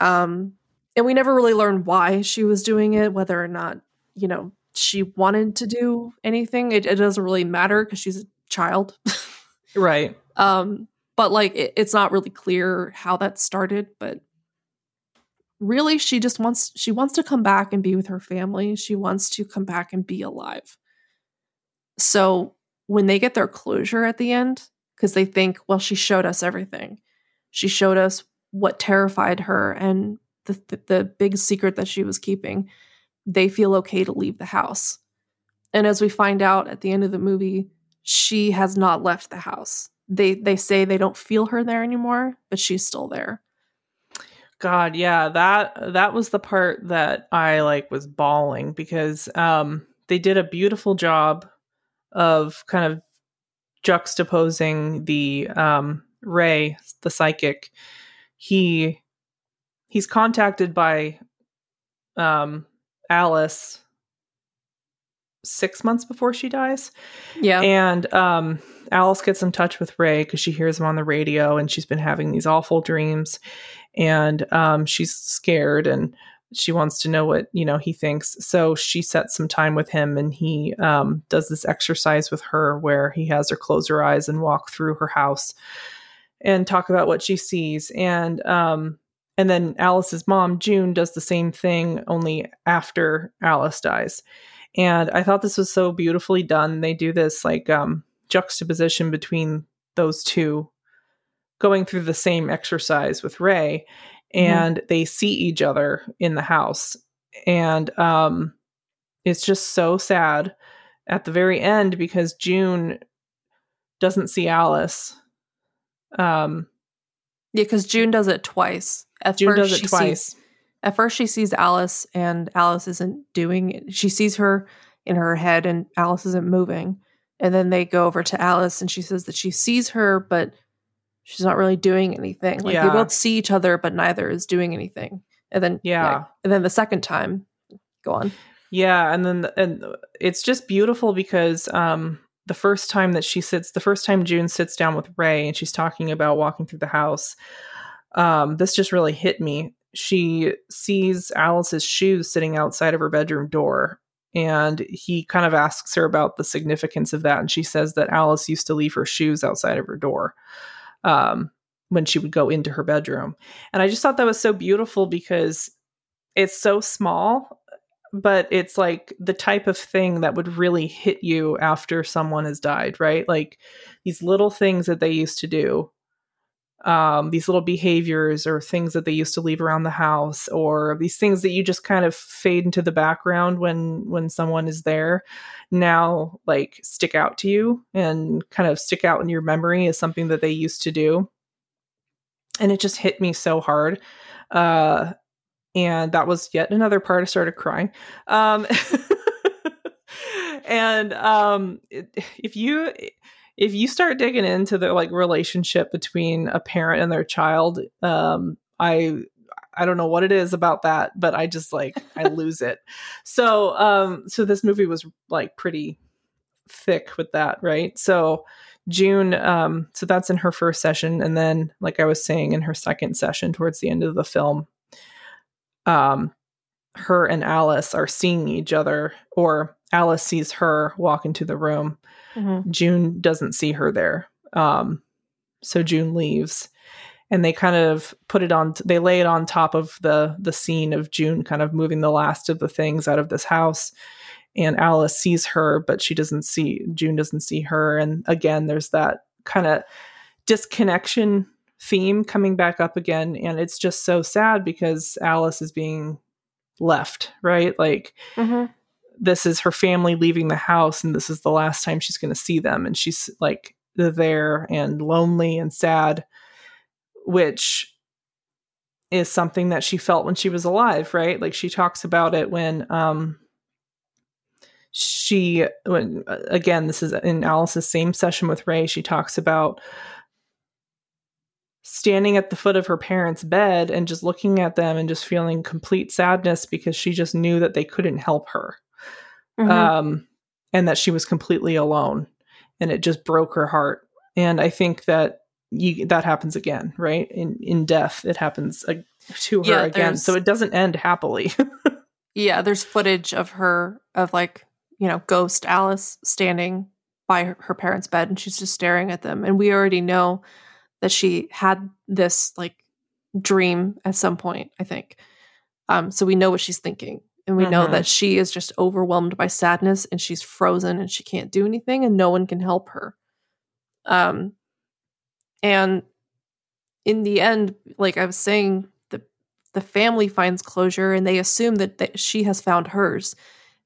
um and we never really learned why she was doing it whether or not you know she wanted to do anything. It, it doesn't really matter because she's a child. Right. um but like it, it's not really clear how that started but really she just wants she wants to come back and be with her family. She wants to come back and be alive. So when they get their closure at the end because they think well she showed us everything. She showed us what terrified her and the, the big secret that she was keeping they feel okay to leave the house. And as we find out at the end of the movie she has not left the house. They they say they don't feel her there anymore but she's still there. God, yeah, that that was the part that I like was bawling because um they did a beautiful job of kind of juxtaposing the um Ray, the psychic. He he's contacted by um Alice 6 months before she dies. yeah And um, Alice gets in touch with Ray because she hears him on the radio and she's been having these awful dreams. And um, she's scared and she wants to know what, you know, he thinks. So she sets some time with him and he um, does this exercise with her where he has her close her eyes and walk through her house and talk about what she sees. And um, and then Alice's mom, June, does the same thing only after Alice dies. And i thought this was so beautifully done. They do this like um juxtaposition between those two going through the same exercise with ray and they see each other in the house. And um it's just so sad at the very end because june doesn't see alice um yeah because june does it twice at june first does it she twice. sees, at first she sees alice and alice isn't doing it. She sees her in her head and alice isn't moving. And then they go over to alice and she says that she sees her but she's not really doing anything. Like Yeah. they both see each other but neither is doing anything. And then Yeah. and then the second time go on. Yeah, and then and it's just beautiful because um the first time that she sits the first time June sits down with Ray and she's talking about walking through the house, um this just really hit me. She sees Alice's shoes sitting outside of her bedroom door and he kind of asks her about the significance of that and she says that Alice used to leave her shoes outside of her door. Um when she would go into her bedroom. And I just thought that was so beautiful because it's so small but it's like the type of thing that would really hit you after someone has died, right? Like these little things that they used to do, um, these little behaviors or things that they used to leave around the house, or these things that you just kind of fade into the background when when someone is there, now like stick out to you and kind of stick out in your memory as something that they used to do. And it just hit me so hard. Uh, and that was yet another part I started crying. Um, and um, it- if you if you start digging into the like relationship between a parent and their child, um, I I don't know what it is about that, but I just like I lose it. So um, so this movie was like pretty thick with that, right? So June, um, so that's in her first session, and then like I was saying, in her second session towards the end of the film, um, her and Alice are seeing each other, or Alice sees her walk into the room. Mhm. June doesn't see her there. Um, so June leaves. and they kind of put it on they lay it on top of the the scene of June kind of moving the last of the things out of this house and Alice sees her but she doesn't see June doesn't see her and again there's that kind of disconnection theme coming back up again and it's just so sad because Alice is being left right like mm-hmm. This is her family leaving the house and this is the last time she's going to see them and she's like there and lonely and sad which is something that she felt when she was alive, right? Like she talks about it when um she when again this is in Alice's same session with Ray, she talks about standing at the foot of her parents' bed and just looking at them and just feeling complete sadness because she just knew that they couldn't help her. Mm-hmm. Um and that she was completely alone and it just broke her heart. And I think that you that happens again, right? In in death, it happens uh, to her yeah, again, so it doesn't end happily. yeah, there's footage of her of like you know ghost Alice standing by her, her parents' bed, and she's just staring at them, and we already know that she had this like dream at some point. I think, um, so we know what she's thinking. And we mm-hmm. know that she is just overwhelmed by sadness and she's frozen and she can't do anything and no one can help her. Um, and in the end, like I was saying, the the family finds closure and they assume that, that she has found hers.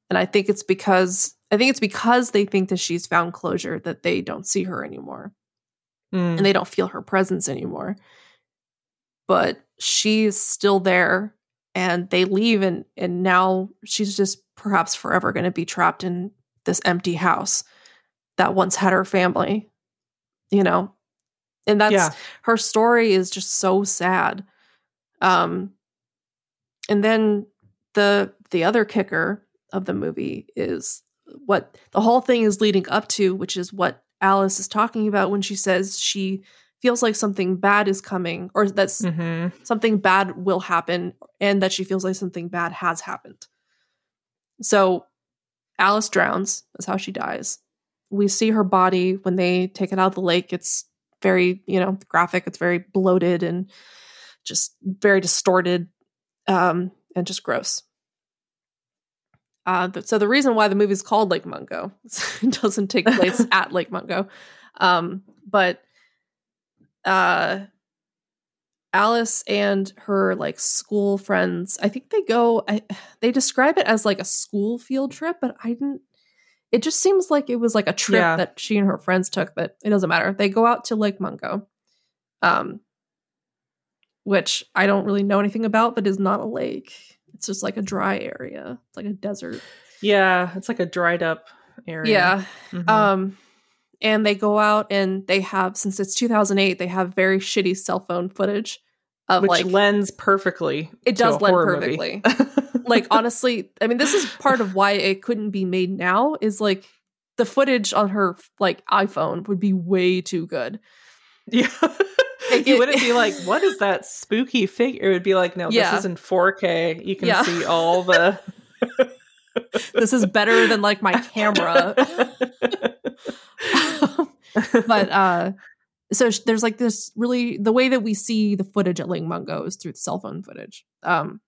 And I think it's because I think it's because they think that she's found closure that they don't see her anymore. Mm. And they don't feel her presence anymore. But she's still there and they leave and and now she's just perhaps forever going to be trapped in this empty house that once had her family. You know, and that's yeah. her story is just so sad um and then the the other kicker of the movie is what the whole thing is leading up to which is what alice is talking about when she says she feels like something bad is coming or that mm-hmm. something bad will happen and that she feels like something bad has happened. So alice drowns. That's how she dies. We see her body when they take it out of the lake. It's very you know graphic. It's very bloated and just very distorted um, and just gross. Uh, so the reason why the movie is called lake mungo it doesn't take place at lake mungo. Um, but uh, alice and her like school friends i think they go I, they describe it as like a school field trip but i didn't it just seems like it was like a trip yeah. that she and her friends took, but it doesn't matter. They go out to Lake Mungo, um, which I don't really know anything about, but is not a lake. It's just like a dry area. It's like a desert. Yeah, it's like a dried up area. Yeah. Mm-hmm. Um, and they go out and they have since it's 2008, they have very shitty cell phone footage of Which like lends perfectly. It does lend perfectly. like honestly, I mean, this is part of why it couldn't be made now. Is like the footage on her like iPhone would be way too good. Yeah. Like you wouldn't be like, what is that spooky figure? It would be like, no, yeah. this is in 4K. You can yeah. see all the. this is better than like my camera. but uh so there's like this really the way that we see the footage at Lake Mungo is through the cell phone footage. Um,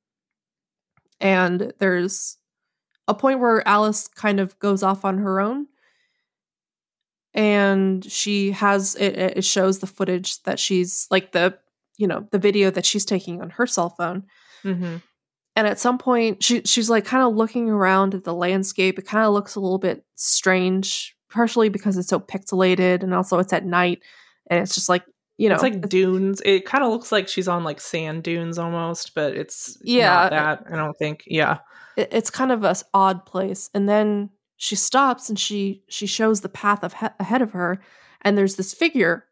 and there's a point where Alice kind of goes off on her own, and she has it, it shows the footage that she's like the you know the video that she's taking on her cell phone. Mm-hmm. And at some point, she she's like kind of looking around at the landscape. It kind of looks a little bit strange, partially because it's so pixelated, and also it's at night and it's just like you know it's like dunes. It kind of looks like she's on like sand dunes almost but it's yeah that i don't think. Yeah. It, it's kind of a odd place. And then she stops and she she shows the path of he- ahead of her and there's this figure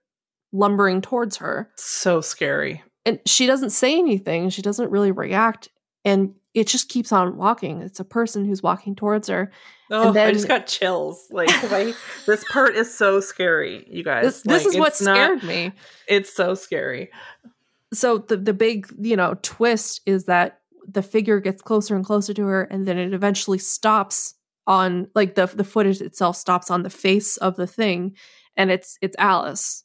lumbering towards her. So scary. And she doesn't say anything. She doesn't really react. And it just keeps on walking it's a person who's walking towards her Oh, then, I just got chills. Like this part is so scary, you guys. This, this like, is what scared not, me. It's so scary. So the the big, you know, twist is that the figure gets closer and closer to her and then it eventually stops on like the the footage itself stops on the face of the thing and it's it's Alice.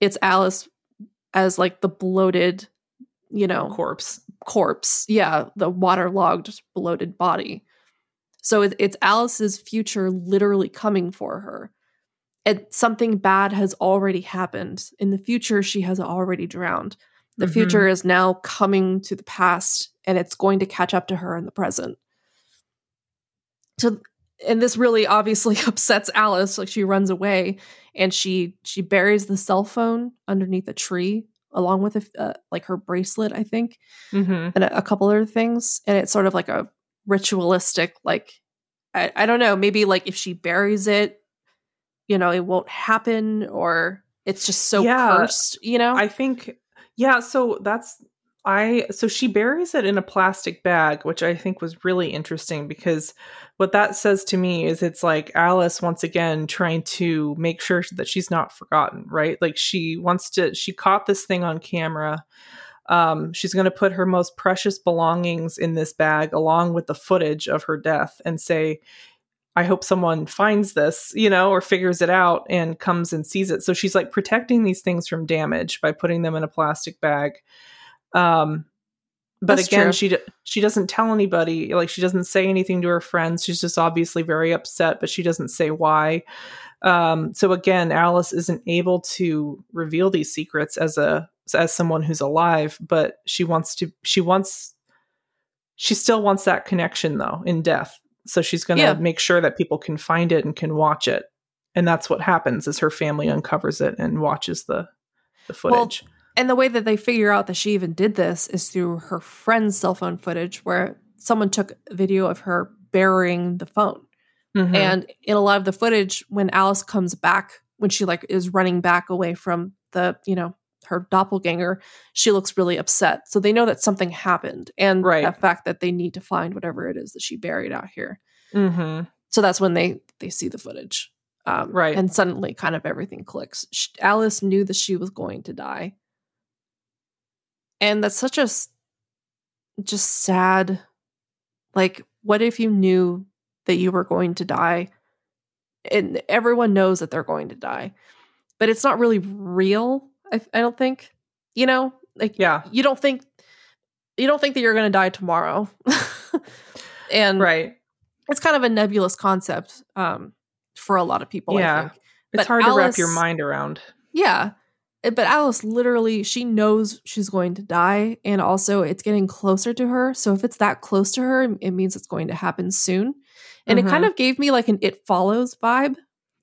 It's Alice as like the bloated, you know, corpse. Corpse. Yeah, the waterlogged, bloated body. So it, it's Alice's future literally coming for her. And something bad has already happened. In the future, she has already drowned. The Mhm. future is now coming to the past and it's going to catch up to her in the present. So and this really obviously upsets Alice like she runs away and she she buries the cell phone underneath a tree along with a, uh, like her bracelet I think Mhm. and a, a couple other things and it's sort of like a ritualistic like I, I don't know maybe like if she buries it you know it won't happen or it's just so Yeah. cursed you know I think yeah, so that's I so she buries it in a plastic bag, which I think was really interesting because what that says to me is it's like Alice once again trying to make sure that she's not forgotten, right? Like she wants to she caught this thing on camera. Um, she's going to put her most precious belongings in this bag along with the footage of her death and say I hope someone finds this, you know, or figures it out and comes and sees it. So she's like protecting these things from damage by putting them in a plastic bag. Um, but That's again, true. she she doesn't tell anybody. Like she doesn't say anything to her friends. She's just obviously very upset, but she doesn't say why. Um, so again, Alice isn't able to reveal these secrets as a as someone who's alive, but she wants to. She wants. She still wants that connection though in death. So she's going to Yeah. make sure that people can find it and can watch it. And that's what happens is her family uncovers it and watches the the Well, footage. And the way that they figure out that she even did this is through her friend's cell phone footage, where someone took a video of her burying the phone. Mhm. And in a lot of the footage, when Alice comes back, when she like is running back away from the, you know, her doppelganger, she looks really upset. So they know that something happened, and Right. the fact that they need to find whatever it is that she buried out here. Mhm. So that's when they they see the footage, um, Right. And suddenly, kind of everything clicks. Sh Alice knew that she was going to die, and that's such a just sad. Like, what if you knew that you were going to die, and everyone knows that they're going to die, but it's not really real. I, I don't think. You know, like Yeah. you don't think you don't think that you're going to die tomorrow, and Right. it's kind of a nebulous concept um, for a lot of people. I Yeah. think. It's hard to wrap your mind around. Yeah, but Alice literally she knows she's going to die, and also it's getting closer to her. So if it's that close to her, it means it's going to happen soon. And it kind Mhm. of gave me like an "It Follows" vibe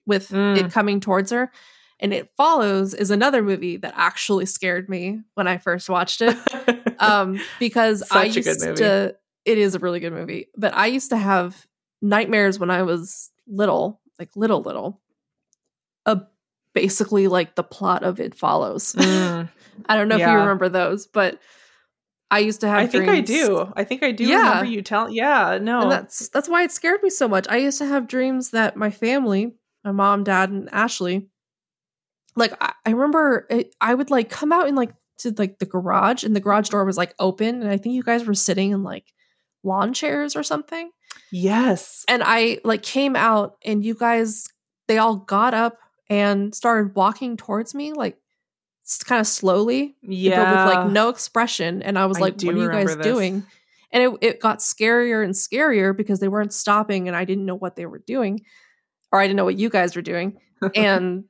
with Mm. it coming towards her. And "It Follows" is another movie that actually scared me when I first watched it um because i a used good movie. to it is a really good movie but i used to have nightmares when i was little like little little uh, basically like the plot of it follows Mm. i don't know if you remember those but i used to have I think I do. I think I do Yeah. remember you tell. Yeah, no. and that's that's why it scared me so much i used to have dreams that my family my mom dad and ashley like i, I remember it, i would like come out in like to like the garage and the garage door was like open and i think you guys were sitting in like lawn chairs or something yes. and i like came out and you guys they all got up and started walking towards me like kind of slowly Yeah. with like no expression and i was I like what are you guys this. doing and it, it got scarier and scarier because they weren't stopping and i didn't know what they were doing or i didn't know what you guys were doing and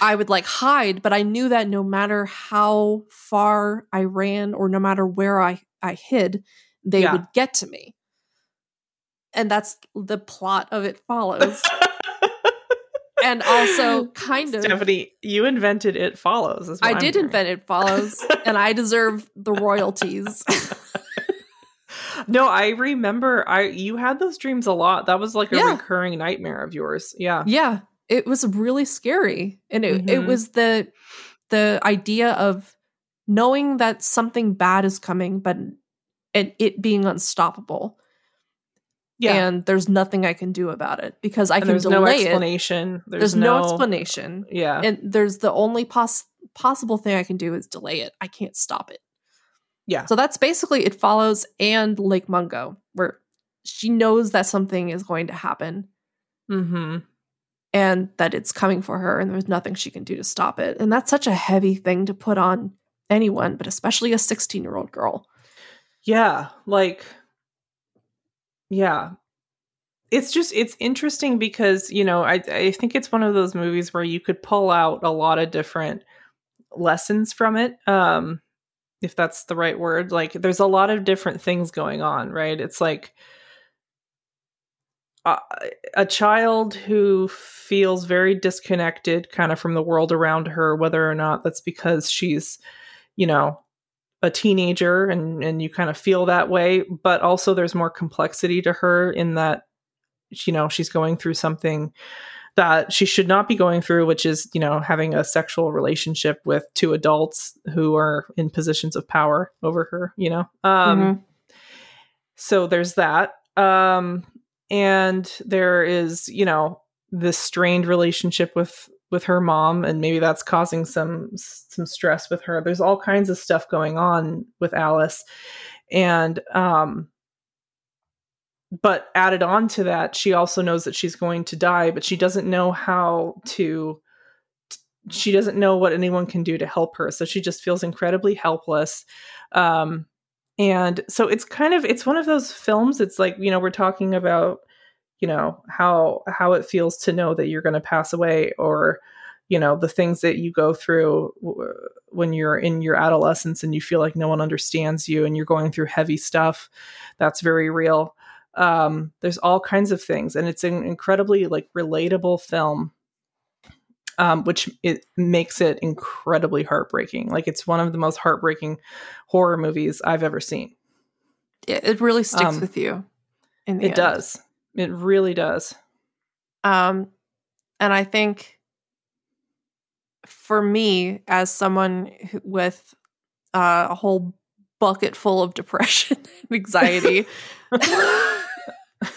i would like hide but i knew that no matter how far i ran or no matter where i i hid they Yeah. would get to me and that's the plot of it follows and also kind of Stephanie, you invented it follows. is what i I'm did hearing. invent it follows and i deserve the royalties no, I remember I you had those dreams a lot. That was like a Yeah. recurring nightmare of yours. Yeah. Yeah, it was really scary, and it it Mhm. was the the idea of knowing that something bad is coming, but and it being unstoppable, Yeah. and there's nothing I can do about it because I And can there's delay no it. explanation. There's, no, explanation, Yeah. and there's the only pos- possible thing I can do is delay it. I can't stop it. yeah. So that's basically it follows and Lake Mungo, where she knows that something is going to happen mm-hmm. and that it's coming for her and there's nothing she can do to stop it. And that's such a heavy thing to put on anyone, but especially a 16 year old girl. Yeah, like yeah. It's just it's interesting because, you know, I I think it's one of those movies where you could pull out a lot of different lessons from it. Um if that's the right word. Like there's a lot of different things going on, right? It's like a, a child who feels very disconnected kind of from the world around her whether or not that's because she's you know a teenager and and you kind of feel that way but also there's more complexity to her in that you know she's going through something that she should not be going through which is you know having a sexual relationship with two adults who are in positions of power over her you know um mm-hmm. so there's that um and there is you know this strained relationship with with her mom and maybe that's causing some some stress with her. There's all kinds of stuff going on with alice. And um but added on to that she also knows that she's going to die but she doesn't know how to she doesn't know what anyone can do to help her. So she just feels incredibly helpless. Um and so it's kind of it's one of those films it's like you know we're talking about you know how how it feels to know that you're going to pass away or you know the things that you go through when you're in your adolescence and you feel like no one understands you and you're going through heavy stuff that's very real. Um, there's all kinds of things and it's an incredibly like relatable film um, which it makes it incredibly heartbreaking. Like it's one of the most heartbreaking horror movies i've ever seen. It, it really sticks um, with you it end. does it really does. Um, and I think for me, as someone with uh, a whole bucket full of depression and anxiety,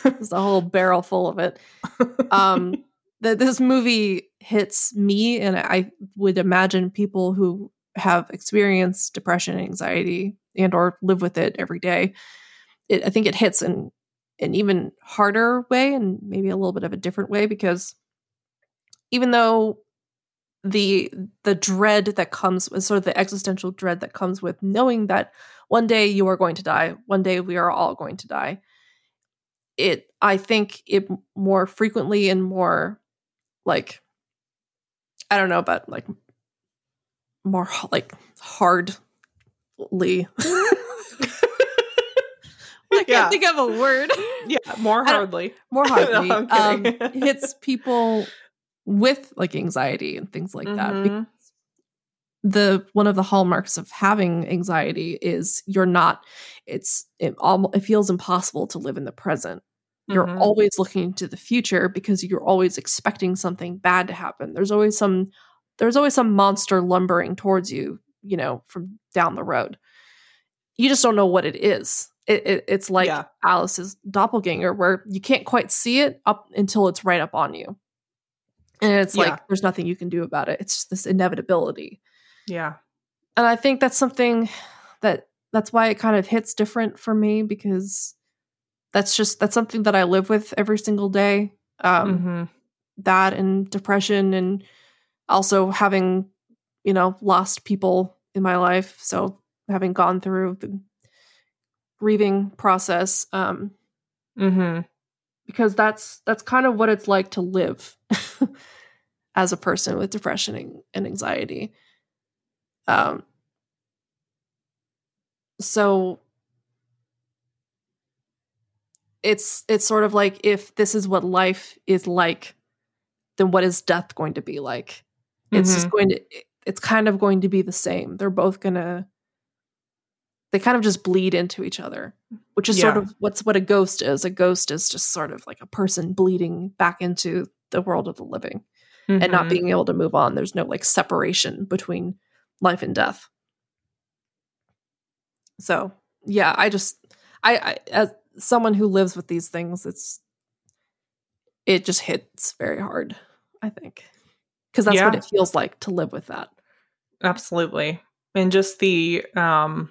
there's a whole barrel full of it. Um, that this movie hits me, and I would imagine people who have experienced depression and anxiety and or live with it every day. It, I think it hits in an even harder way and maybe a little bit of a different way because even though the the dread that comes uh, sort of the existential dread that comes with knowing that one day you are going to die one day we are all going to die it i think it more frequently and more like i don't know about like more like hardly mm-hmm. I can't yeah. think of a word. Yeah, more hardly. More hardly. no, um, hits people with like anxiety and things like mm-hmm. that. The one of the hallmarks of having anxiety is you're not. It's it almost it feels impossible to live in the present. You're mm-hmm. always looking to the future because you're always expecting something bad to happen. There's always some there's always some monster lumbering towards you, you know, from down the road. You just don't know what it is it, it, it's like yeah. Alice's doppelganger, where you can't quite see it up until it's right up on you, and it's yeah. like there's nothing you can do about it. It's just this inevitability. Yeah, and I think that's something that that's why it kind of hits different for me because that's just that's something that I live with every single day. Um, mm-hmm. That and depression, and also having you know lost people in my life, so having gone through the grieving process um mm-hmm. because that's that's kind of what it's like to live as a person with depression and anxiety um so it's it's sort of like if this is what life is like then what is death going to be like it's mm-hmm. just going to it's kind of going to be the same they're both going to they kind of just bleed into each other, which is yeah. sort of what's what a ghost is. A ghost is just sort of like a person bleeding back into the world of the living mm-hmm. and not mm-hmm. being able to move on. There's no like separation between life and death. So, yeah, I just I, I as someone who lives with these things, it's it just hits very hard, I think. Cuz that's yeah. what it feels like to live with that. Absolutely. And just the um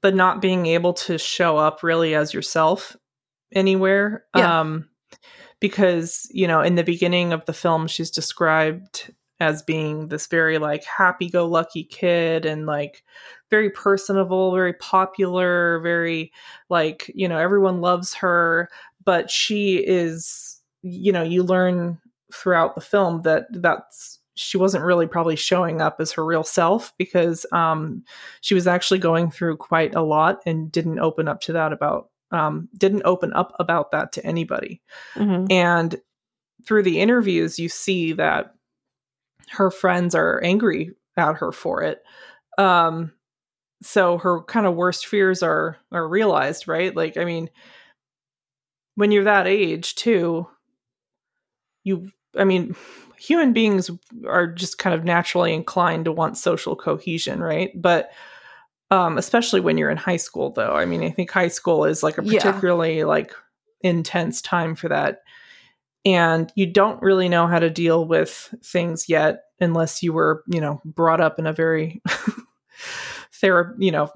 but not being able to show up really as yourself anywhere. Yeah. Um, because, you know, in the beginning of the film, she's described as being this very like happy go lucky kid and like very personable, very popular, very like, you know, everyone loves her, but she is, you know, you learn throughout the film that that's she wasn't really probably showing up as her real self because um, she was actually going through quite a lot and didn't open up to that about um, didn't open up about that to anybody. Mm-hmm. And through the interviews, you see that her friends are angry at her for it. Um, so her kind of worst fears are are realized, right? Like, I mean, when you're that age too, you, I mean, human beings are just kind of naturally inclined to want social cohesion, right? But um, especially when you're in high school, though. I mean, I think high school is like a particularly yeah. like intense time for that and you don't really know how to deal with things yet unless you were you know brought up in a very therapy you know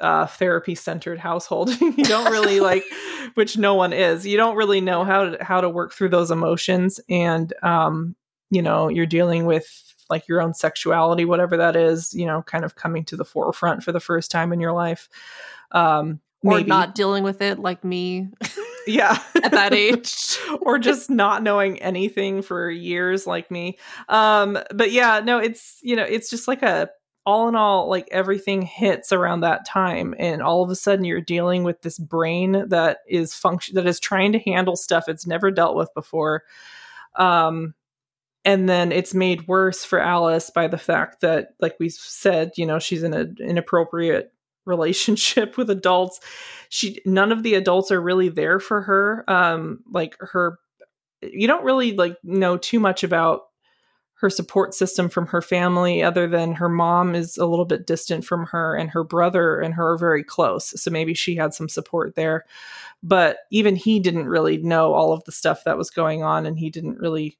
uh, therapy centered household you don't really like which no one is you don't really know how to how to work through those emotions and um you know you're dealing with like your own sexuality whatever that is you know kind of coming to the forefront for the first time in your life um or maybe. not dealing with it like me. Yeah. At that age. Or just not knowing anything for years like me. Um but yeah no it's you know it's just like a all in all like everything hits around that time and all of a sudden you're dealing with this brain that is function that is trying to handle stuff it's never dealt with before. Um and then it's made worse for Alice by the fact that like we said you know she's in an inappropriate relationship with adults. She none of the adults are really there for her. Um like her you don't really like know too much about her support system from her family other than her mom is a little bit distant from her and her brother and her are very close. So maybe she had some support there. But even he didn't really know all of the stuff that was going on and he didn't really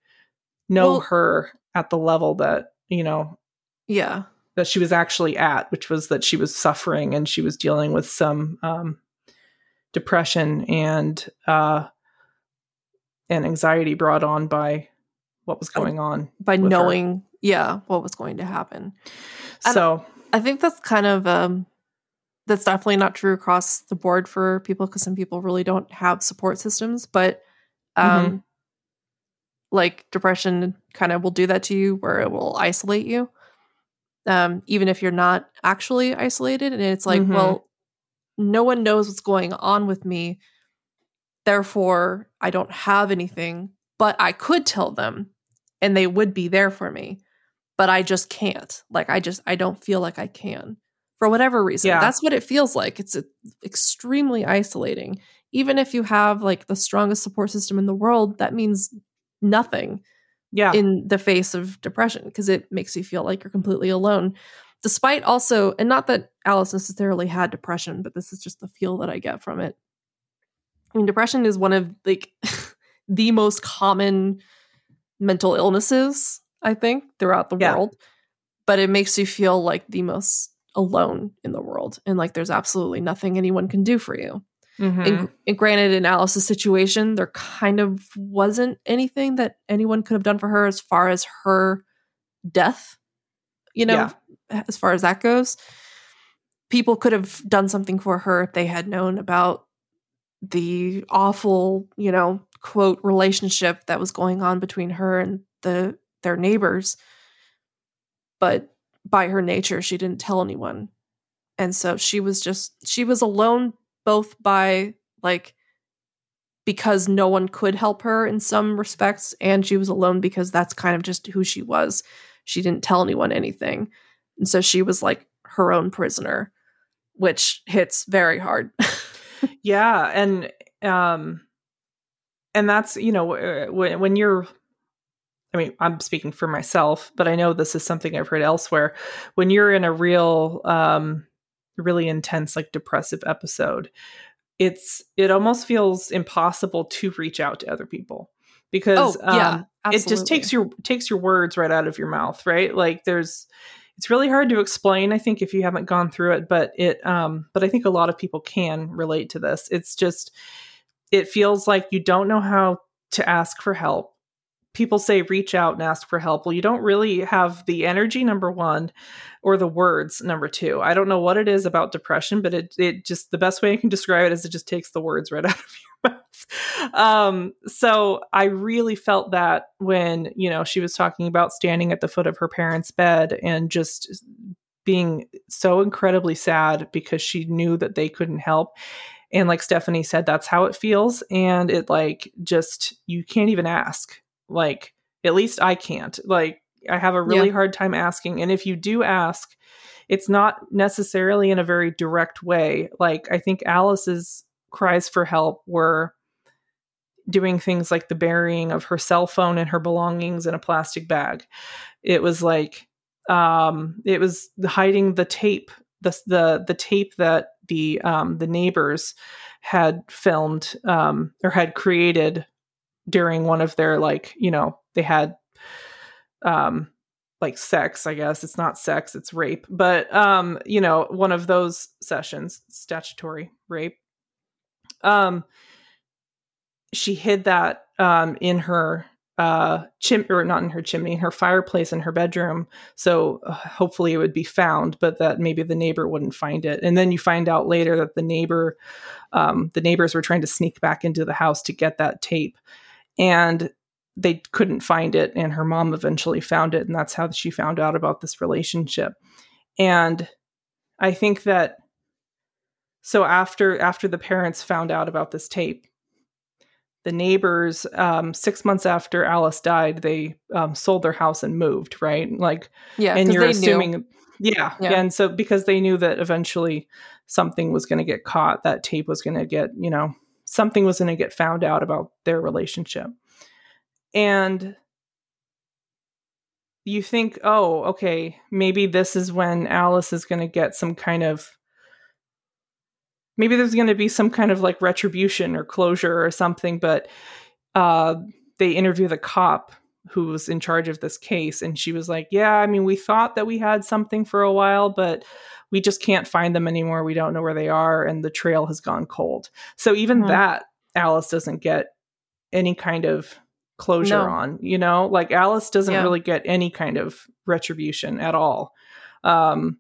know well, her at the level that you know yeah that she was actually at, which was that she was suffering and she was dealing with some um, depression and uh, and anxiety brought on by what was going on by knowing, her. yeah, what was going to happen. So I, I think that's kind of um, that's definitely not true across the board for people because some people really don't have support systems, but um, mm-hmm. Like depression kind of will do that to you where it will isolate you um, even if you're not actually isolated. And it's like, mm-hmm. well, no one knows what's going on with me. Therefore, I don't have anything, but I could tell them and they would be there for me. But I just can't. Like, I just, I don't feel like I can for whatever reason. Yeah. That's what it feels like. It's a, extremely isolating. Even if you have like the strongest support system in the world, that means nothing yeah. in the face of depression because it makes you feel like you're completely alone. Despite also, and not that Alice necessarily had depression, but this is just the feel that I get from it. I mean, depression is one of like the most common mental illnesses, I think, throughout the yeah. world. But it makes you feel like the most alone in the world and like there's absolutely nothing anyone can do for you. Mm-hmm. And, and, granted, in Alice's situation, there kind of wasn't anything that anyone could have done for her as far as her death, you know, yeah. as far as that goes. People could have done something for her if they had known about the awful, you know, quote relationship that was going on between her and the their neighbors. But by her nature, she didn't tell anyone. And so she was just she was alone both by like because no one could help her in some respects and she was alone because that's kind of just who she was. She didn't tell anyone anything. And so she was like her own prisoner which hits very hard. Yeah and um and that's you know when, when you're I mean, I'm speaking for myself, but I know this is something I've heard elsewhere. When you're in a real um, really intense like depressive episode it's it almost feels impossible to reach out to other people because oh, yeah, um, it just takes your takes your words right out of your mouth right? Like there's it's really hard to explain i think if you haven't gone through it but it um but i think a lot of people can relate to this. It's just it feels like you don't know how to ask for help people say reach out and ask for help. Well, you don't really have the energy, number one, or the words, number two. I don't know what it is about depression, but it, it just, the best way I can describe it is it just takes the words right out of your mouth. Um, so I really felt that when, you know, she was talking about standing at the foot of her parents' bed and just being so incredibly sad because she knew that they couldn't help. And like Stephanie said, that's how it feels. And it like just, you can't even ask like, at least I can't. Like, I have a really yeah. hard time asking. And if you do ask, it's not necessarily in a very direct way. Like, I think Alice's cries for help were doing things like the burying of her cell phone and her belongings in a plastic bag. It was like, um, it was hiding the tape, the the the tape that the um, the neighbors had filmed um, or had created during one of their like you know they had um like sex i guess. It's not sex it's rape. But um you know one of those sessions statutory rape um she hid that um in her uh chim or not in her chimney in her fireplace in her bedroom. So uh, hopefully it would be found but that maybe the neighbor wouldn't find it. And then you find out later that the neighbor um the neighbors were trying to sneak back into the house to get that tape and they couldn't find it and her mom eventually found it and that's how she found out about this relationship. And i think that so after after the parents found out about this tape the neighbors um, six months after alice died they um, sold their house and moved right? Like yeah and you're assuming yeah, yeah. and so because they knew that eventually something was going to get caught that tape was going to get you know something was going to get found out about their relationship. And you think, oh, okay, maybe this is when Alice is going to get some kind of maybe there's going to be some kind of like retribution or closure or something, but uh, they interview the cop who was in charge of this case and she was like yeah i mean we thought that we had something for a while but we just can't find them anymore. We don't know where they are, and the trail has gone cold. So even mm-hmm. that, Alice doesn't get any kind of closure no. on. You know, like Alice doesn't yeah. really get any kind of retribution at all. Um,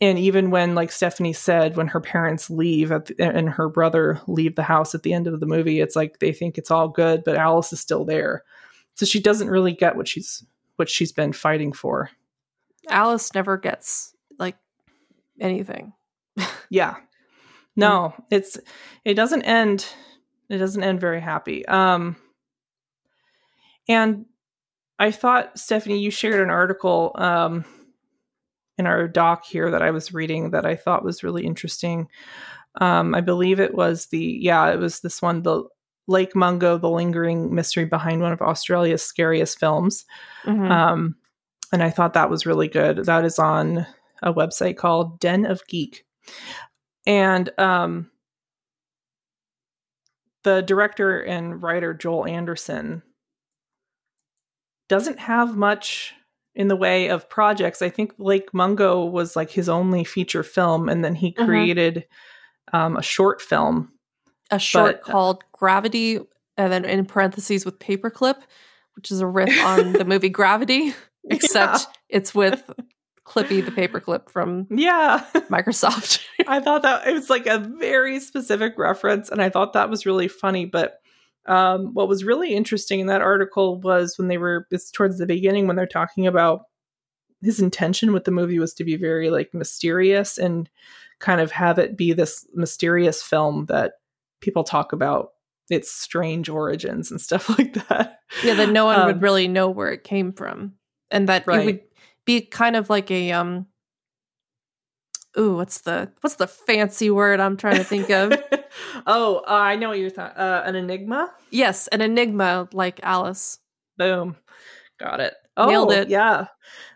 and even when, like Stephanie said, when her parents leave the, and her brother leave the house at the end of the movie, it's like they think it's all good, but Alice is still there. So she doesn't really get what she's what she's been fighting for. Alice never gets anything. yeah. No, it's it doesn't end it doesn't end very happy. Um and I thought Stephanie you shared an article um in our doc here that I was reading that I thought was really interesting. Um I believe it was the yeah, it was this one the Lake Mungo, the lingering mystery behind one of Australia's scariest films. Mm-hmm. Um and I thought that was really good. That is on a website called Den of Geek. And um, the director and writer Joel Anderson doesn't have much in the way of projects. I think Lake Mungo was like his only feature film, and then he mm-hmm. created um, a short film. A short but, called Gravity, and then in parentheses with Paperclip, which is a riff on the movie Gravity, except yeah. it's with Clippy the paperclip from yeah Microsoft. I thought that it was like a very specific reference, and I thought that was really funny. But um, what was really interesting in that article was when they were it's towards the beginning when they're talking about his intention with the movie was to be very like mysterious and kind of have it be this mysterious film that people talk about its strange origins and stuff like that. Yeah, that no one um, would really know where it came from, and that right. it would be kind of like a um ooh what's the what's the fancy word i'm trying to think of? Oh uh, i know what you're talking uh, an enigma? Yes an enigma like alice. Boom. Got it. Oh Nailed it. yeah.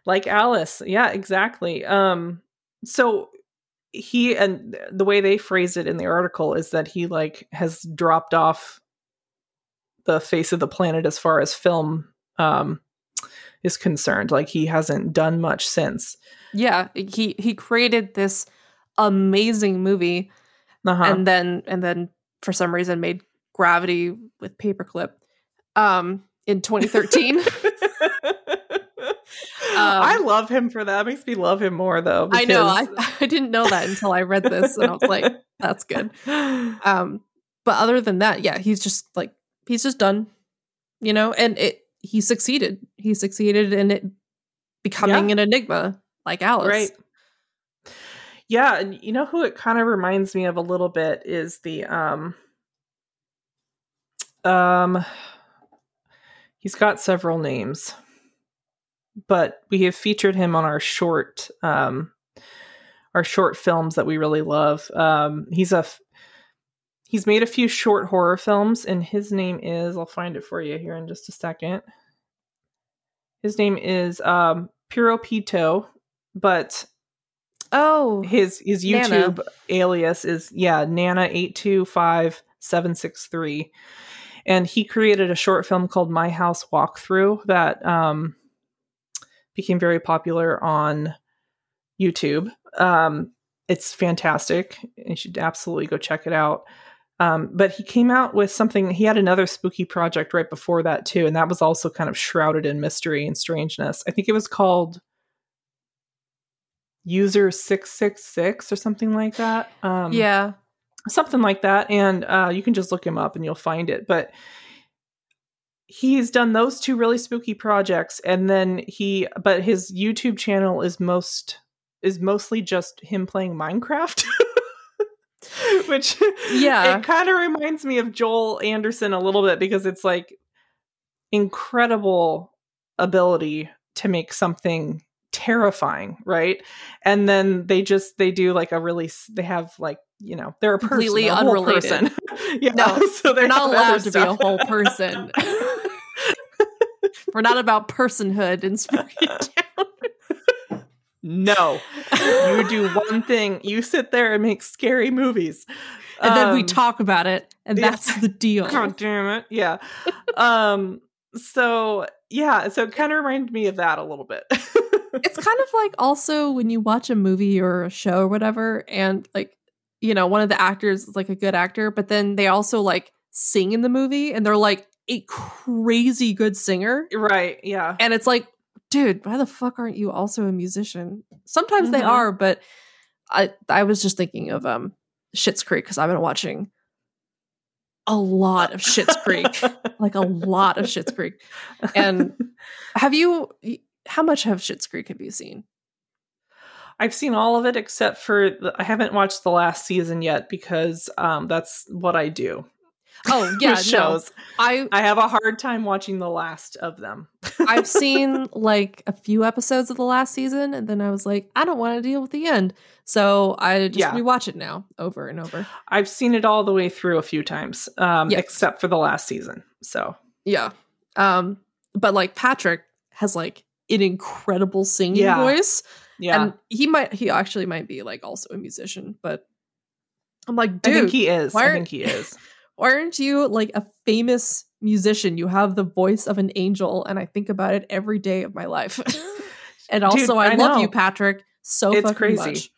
Like alice. Yeah exactly. Um so he and the way they phrase it in the article is that he like has dropped off the face of the planet as far as film um is concerned. Like he hasn't done much since. Yeah, he he created this amazing movie, uh-huh. and then and then for some reason made Gravity with Paperclip. Um, in 2013. I love him for that. It makes me love him more though. I know. I, I didn't know that until I read this and I was like, that's good. Um, but other than that, yeah, he's just like he's just done, you know, and it he succeeded. He succeeded in it becoming an enigma like Alice. Right. Yeah, and you know who it kind of reminds me of a little bit is the um um he's got several names. But we have featured him on our short um our short films that we really love. Um he's a f- he's made a few short horror films and his name is I'll find it for you here in just a second. His name is um Piro Pito, but Oh, his his Nana. YouTube alias is yeah Nana eight two five seven six three, and he created a short film called My House Walkthrough that um, became very popular on YouTube. Um, it's fantastic. You should absolutely go check it out. Um, but he came out with something. He had another spooky project right before that too, and that was also kind of shrouded in mystery and strangeness. I think it was called user 666 or something like that um yeah. something like that and uh you can just look him up and you'll find it but he's done those two really spooky projects and then he but his youtube channel is most is mostly just him playing minecraft which Yeah. it kind of reminds me of joel anderson a little bit because it's like incredible ability to make something terrifying right and then they just they do like a really they have like you know they're a person, Completely a unrelated. person. yeah No, so They're not allowed to be a whole person. We're not about personhood in Spooky Town. No you do one thing you sit there and make scary movies And then we Um, talk about it, and yeah. that's the deal. God damn it. Yeah. um so yeah, so it kind of reminded me of that a little bit. it's kind of like also when you watch a movie or a show or whatever, and like, you know, one of the actors is like a good actor, but then they also like sing in the movie and they're like a crazy good singer. right, yeah. And it's like, dude, why the fuck aren't you also a musician? Sometimes they Mhm. are, but I I was just thinking of um Schitt's Creek because I've been watching a lot of Schitt's Creek. like a lot of Schitt's Creek. And have you how much have Schitt's Creek have you seen? I've seen all of it except for the, I haven't watched the last season yet because um that's what I do. Oh yeah, with no. shows. I I have a hard time watching the last of them. I've seen like a few episodes of the last season, and then I was like, I don't want to deal with the end, so I just Yeah. rewatch it now over and over. I've seen it all the way through a few times, um, Yes. except for the last season. So Yeah, um, but like Patrick has like an incredible singing Yeah. voice, yeah, and he might he actually might be like also a musician, but I'm like, I think dude, he is. why I think he is. why aren't you like a famous musician? You have the voice of an angel, and I think about it every day of my life. and also, Dude, I, I love you, Patrick, so It's crazy. much.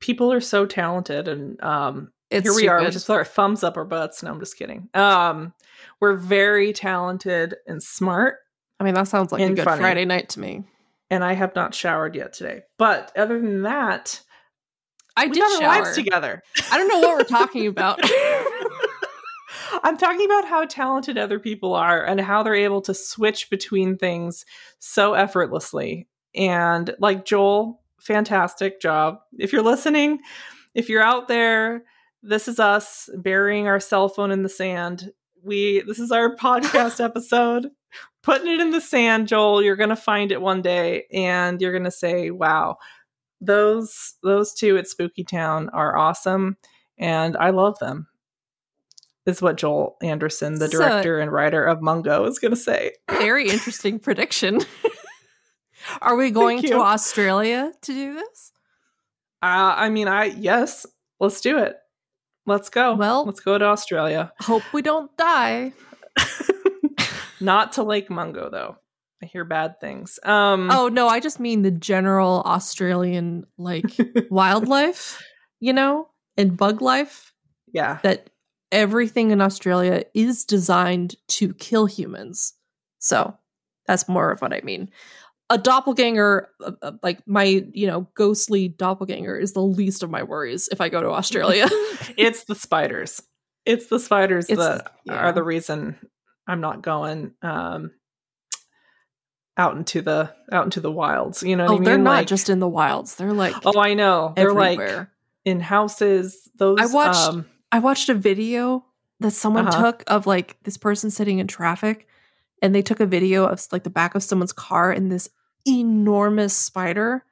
People are so talented, and um, It's here we are, stupid. which is for our thumbs up our butts. No, I'm just kidding. Um, we're very talented and smart, I mean, that sounds like a good funny. Friday night to me. and I have not showered yet today. But other than that, I we did got our shower. lives together. I don't know what we're talking about. I'm talking about how talented other people are and how they're able to switch between things so effortlessly. And like Joel, fantastic job. If you're listening, if you're out there, this is us burying our cell phone in the sand. We this is our podcast episode. Putting it in the sand, Joel. You're gonna find it one day and you're gonna say, Wow, those those two at Spooky Town are awesome and I love them is what Joel Anderson, the So- director and writer of Mungo, is going to say. Very interesting prediction. Are we going to. Australia to do this? Uh, I mean, I yes, let's do it. Let's go. Well- let's go to Australia. Hope we don't die. Not to Lake Mungo though. I hear bad things. Um, Oh no, I just mean the general Australian like wildlife, you know, and bug life. yeah, That everything in Australia is designed to kill humans. So that's more of what I mean. A doppelganger, uh, uh, like my, you know, ghostly doppelganger, is the least of my worries if I go to Australia. it's the spiders. It's the spiders It's that yeah. are the reason I'm not going um out into the out into the wilds. You know what oh, I mean? they're not Like- just in the wilds. They're like Oh, I know. They're like in houses. Those I watched- um, I watched a video that someone Uh-huh. took of like this person sitting in traffic and they took a video of like the back of someone's car and this enormous spider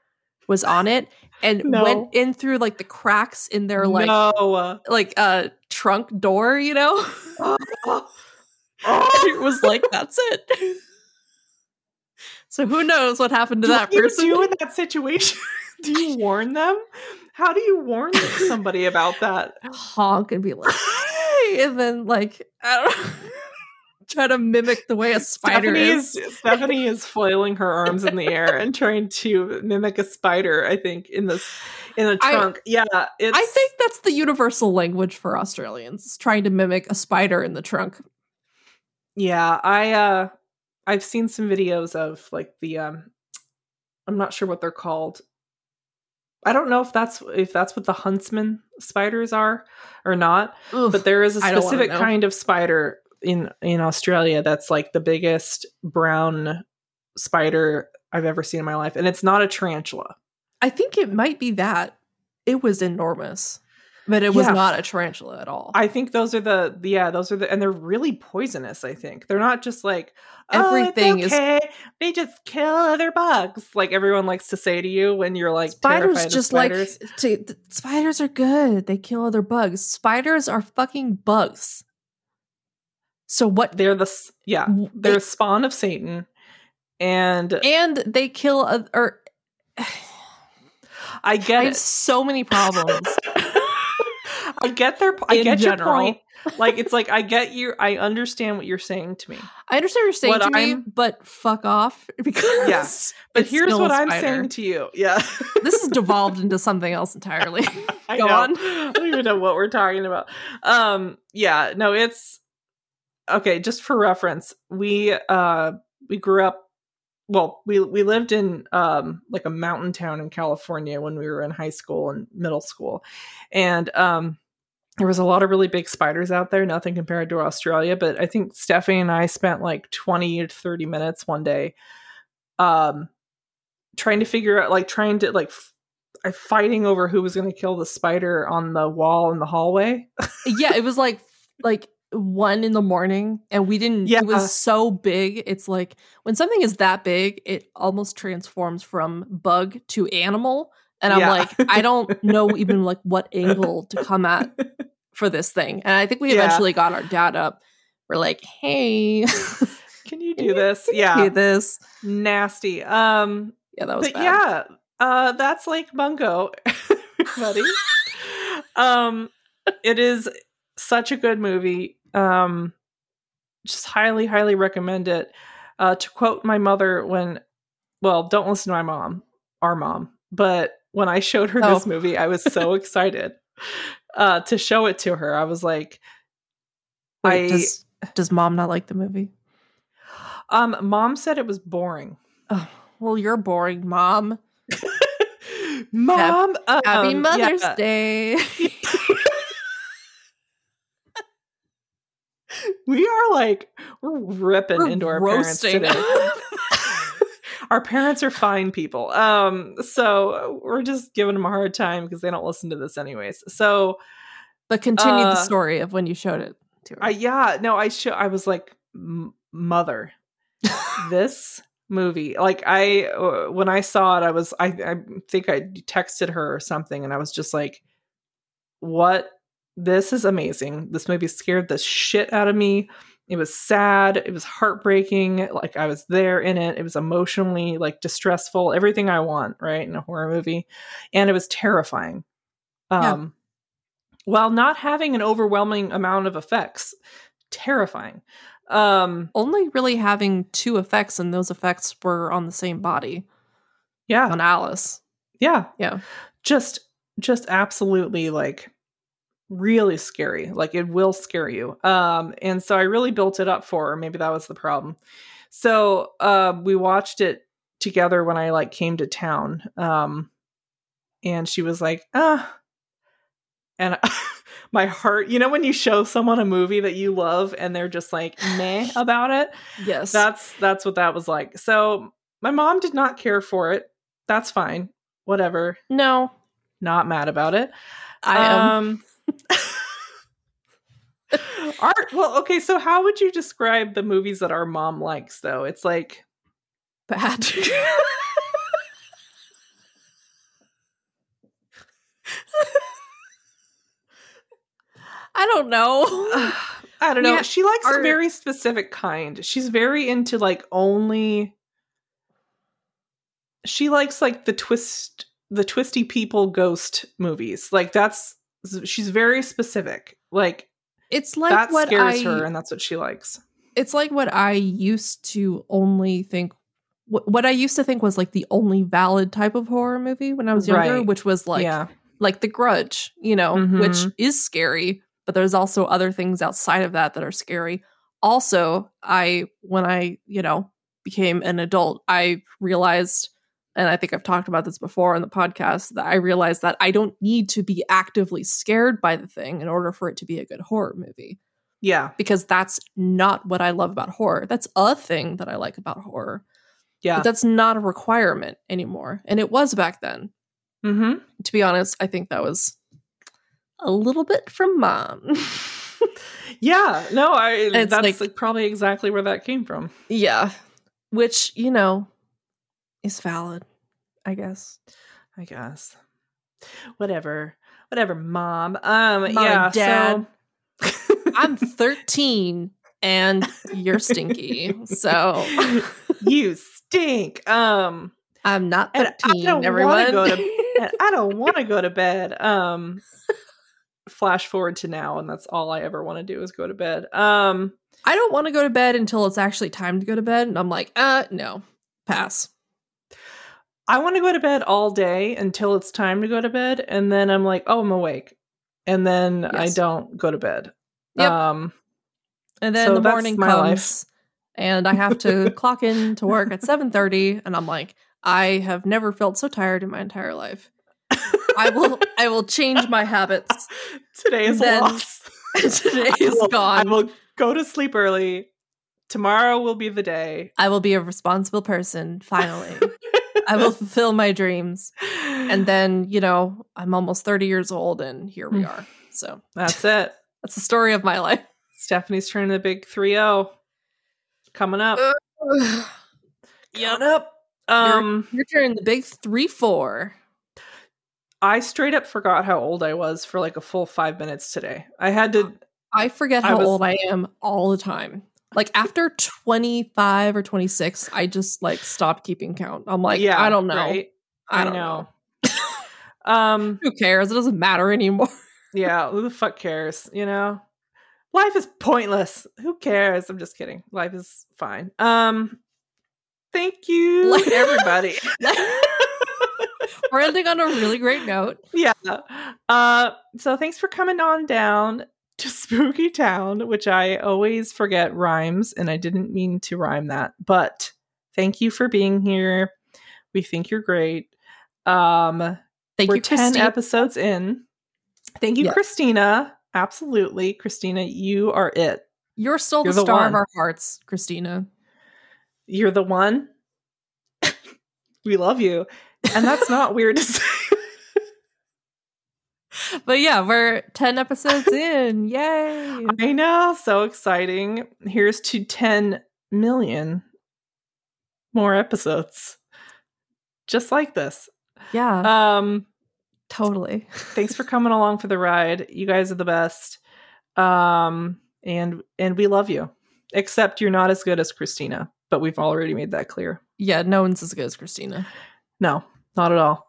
was on it and No. went in through like the cracks in their like no. like uh trunk door, you know? It was like that's it. So who knows what happened to that what you person? do in that situation? do you warn them? How do you warn somebody about that? honk and be like, hey, and then like I don't know, try to mimic the way a spider Stephanie is. is Stephanie is flailing her arms in the air and trying to mimic a spider. I think in this in the I- trunk. yeah, it's. I think that's the universal language for Australians, trying to mimic a spider in the trunk. Yeah, I uh I've seen some videos of like the um I'm not sure what they're called. I don't know if that's if that's what the huntsman spiders are or not, but there is a specific kind of spider in in Australia that's like the biggest brown spider I've ever seen in my life and it's not a tarantula. I think it might be that. It was enormous, but it was Yeah. not a tarantula at all. I think those are the yeah, those are the and they're really poisonous, I think. They're not just like oh, Everything it's is- okay. They just kill other bugs. Like everyone likes to say to you when you're like spiders just spiders. like to, th- spiders are good. They kill other bugs. Spiders are fucking bugs. So what? they're the yeah, they're they- a spawn of Satan. And and they kill oth- or I get I have it. so many problems. I get their I get your point. Like it's like I get you I understand what you're saying to me. I understand what you're saying What to me, I'm- but fuck off because But it's here's what I'm saying to you. Yeah. this has devolved into something else entirely. I Go know. on. I don't even know what we're talking about. Um, yeah, no, it's okay. Just for reference, we uh we grew up. Well, we we lived in um like a mountain town in California when we were in high school and middle school, and um there was a lot of really big spiders out there. Nothing compared to Australia, but I think Stephanie and I spent like twenty to thirty minutes one day, um, trying to figure out like trying to like f- uh, fighting over who was going to kill the spider on the wall in the hallway. yeah, it was like like one in the morning, and we didn't. Yeah. It was so big. It's like when something is that big, it almost transforms from bug to animal. And I'm Yeah. like, I don't know even like what angle to come at for this thing. And I think we Yeah. eventually got our dad up. We're like, hey, Can you do this? do Yeah, this. nasty. Um, Yeah, that was but bad. yeah, uh, that's like Mungo, everybody. um, it is such a good movie. Um, just highly, highly recommend it. Uh, to quote my mother when, well, don't listen to my mom, our mom, but when I showed her this Oh. movie, I was so excited uh, to show it to her. I was like, Wait, I- does does mom not like the movie? um, mom said it was boring. Oh, well, you're boring, mom. Mom, Happy um, Mother's yeah. Day. We are like we're ripping We're into our parents today. Our parents are fine people. Um, so we're just giving them a hard time because they don't listen to this anyways. So but continue the Uh, story of when you showed it to her. I yeah, no, I show I was like "M- mother. this movie like i uh, when i saw it i was i i think i texted her or something and i was just like what this is amazing this movie scared the shit out of me it was sad. It was heartbreaking. Like i was there in it. It was emotionally like distressful. Everything i want right in a horror movie. And it was terrifying. Yeah. um while not having an overwhelming amount of effects. Terrifying. Um Only really having two effects, and those effects were on the same body. Yeah. On Alice. yeah. Yeah. just just absolutely like really scary like it will scare you um and so i really built it up for her maybe that was the problem So uh, we watched it together when I like came to town. Um, and she was like, ah. And my heart, you know, when you show someone a movie that you love and they're just like meh about it. Yes. That's that's what that was like. So my mom did not care for it. That's fine. Whatever. no, Not mad about it. I am Um, Art. Well, okay. So, how would you describe the movies that our mom likes? Though it's like bad. I don't know. I don't know. Yeah, she likes a very specific kind. She's very into like only. She likes like the twist, the twisty people ghost movies. Like that's she's very specific. Like, It's like that what scares I her, and that's what she likes. it's like what I used to only think what, what I used to think was like the only valid type of horror movie when I was younger, Right. which was like yeah, like The Grudge, you know, Mhm. which is scary, but there's also other things outside of that that are scary. Also, I when I, you know, became an adult, I realized and I think I've talked about this before on the podcast that I realized that I don't need to be actively scared by the thing in order for it to be a good horror movie yeah, because that's not what I love about horror. That's a thing that I like about horror. yeah. But that's not a requirement anymore. And it was back then. mm-hmm. To be honest, I think that was a little bit from mom. Yeah, no, I that's like- like, probably exactly where that came from. yeah. Which, you know, is valid, I guess. I guess. Whatever. Whatever, mom. Um Mom, yeah, Dad. so I'm 13 and you're stinky. So you stink. Um I'm not And I 13, don't everyone. go and I don't want to go to bed. Um flash forward to now and that's all I ever want to do is go to bed. Um I don't want to go to bed until it's actually time to go to bed. And I'm like, uh, no, pass. I want to go to bed all day until it's time to go to bed and then I'm like, "Oh, I'm awake." And then I don't go to bed. Yep. Um And then So the morning comes life. and I have to clock in to work at 7:30 and I'm like, I have never felt so tired in my entire life. I will I will change my habits. Today is Then- lost. Today is will- I will go to sleep early. Tomorrow will be the day. I will be a responsible person finally. I will fulfill my dreams. And then, you know, I'm almost 30 years old and here we are. So, That's it. that's the story of my life. Stephanie's turning the big 3-0. Coming up. Coming up. um you're turning the big 3 4. I straight up forgot how old I was for like a full 5 minutes today. I had to I forget I how was- old I am all the time. Like after 25 or 26, I just like stopped keeping count. I'm like, yeah, I don't know. right? I don't know. um Who cares? It doesn't matter anymore. yeah, who the fuck cares, you know? Life is pointless. Who cares? I'm just kidding. Life is fine. Um thank you Like- everybody. We're ending on a really great note. yeah. Uh so thanks for coming on down to Spooky Town, which I always forget rhymes and I didn't mean to rhyme that. But thank you for being here. We think you're great. Um Thank we're you, 10 Christine. episodes in. Thank you, Yes. Christina. Absolutely. Christina, you are it. You're still You're the the star one. of our hearts, Christina. You're the one. we love you. And that's not weird to say. But yeah, we're 10 episodes in. Yay. I know. So exciting. Here's to 10 million more episodes. Just like this. Yeah, Um, totally. thanks for coming along for the ride. You guys are the best. Um, and and we love you. Except you're not as good as Christina, but we've already made that clear. Yeah, no one's as good as Christina. No, not at all.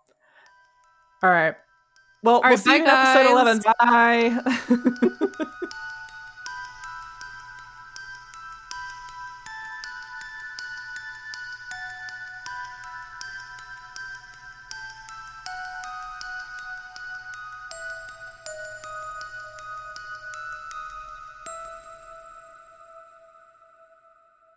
All right. Well, All we'll right, see you in episode 11. Bye.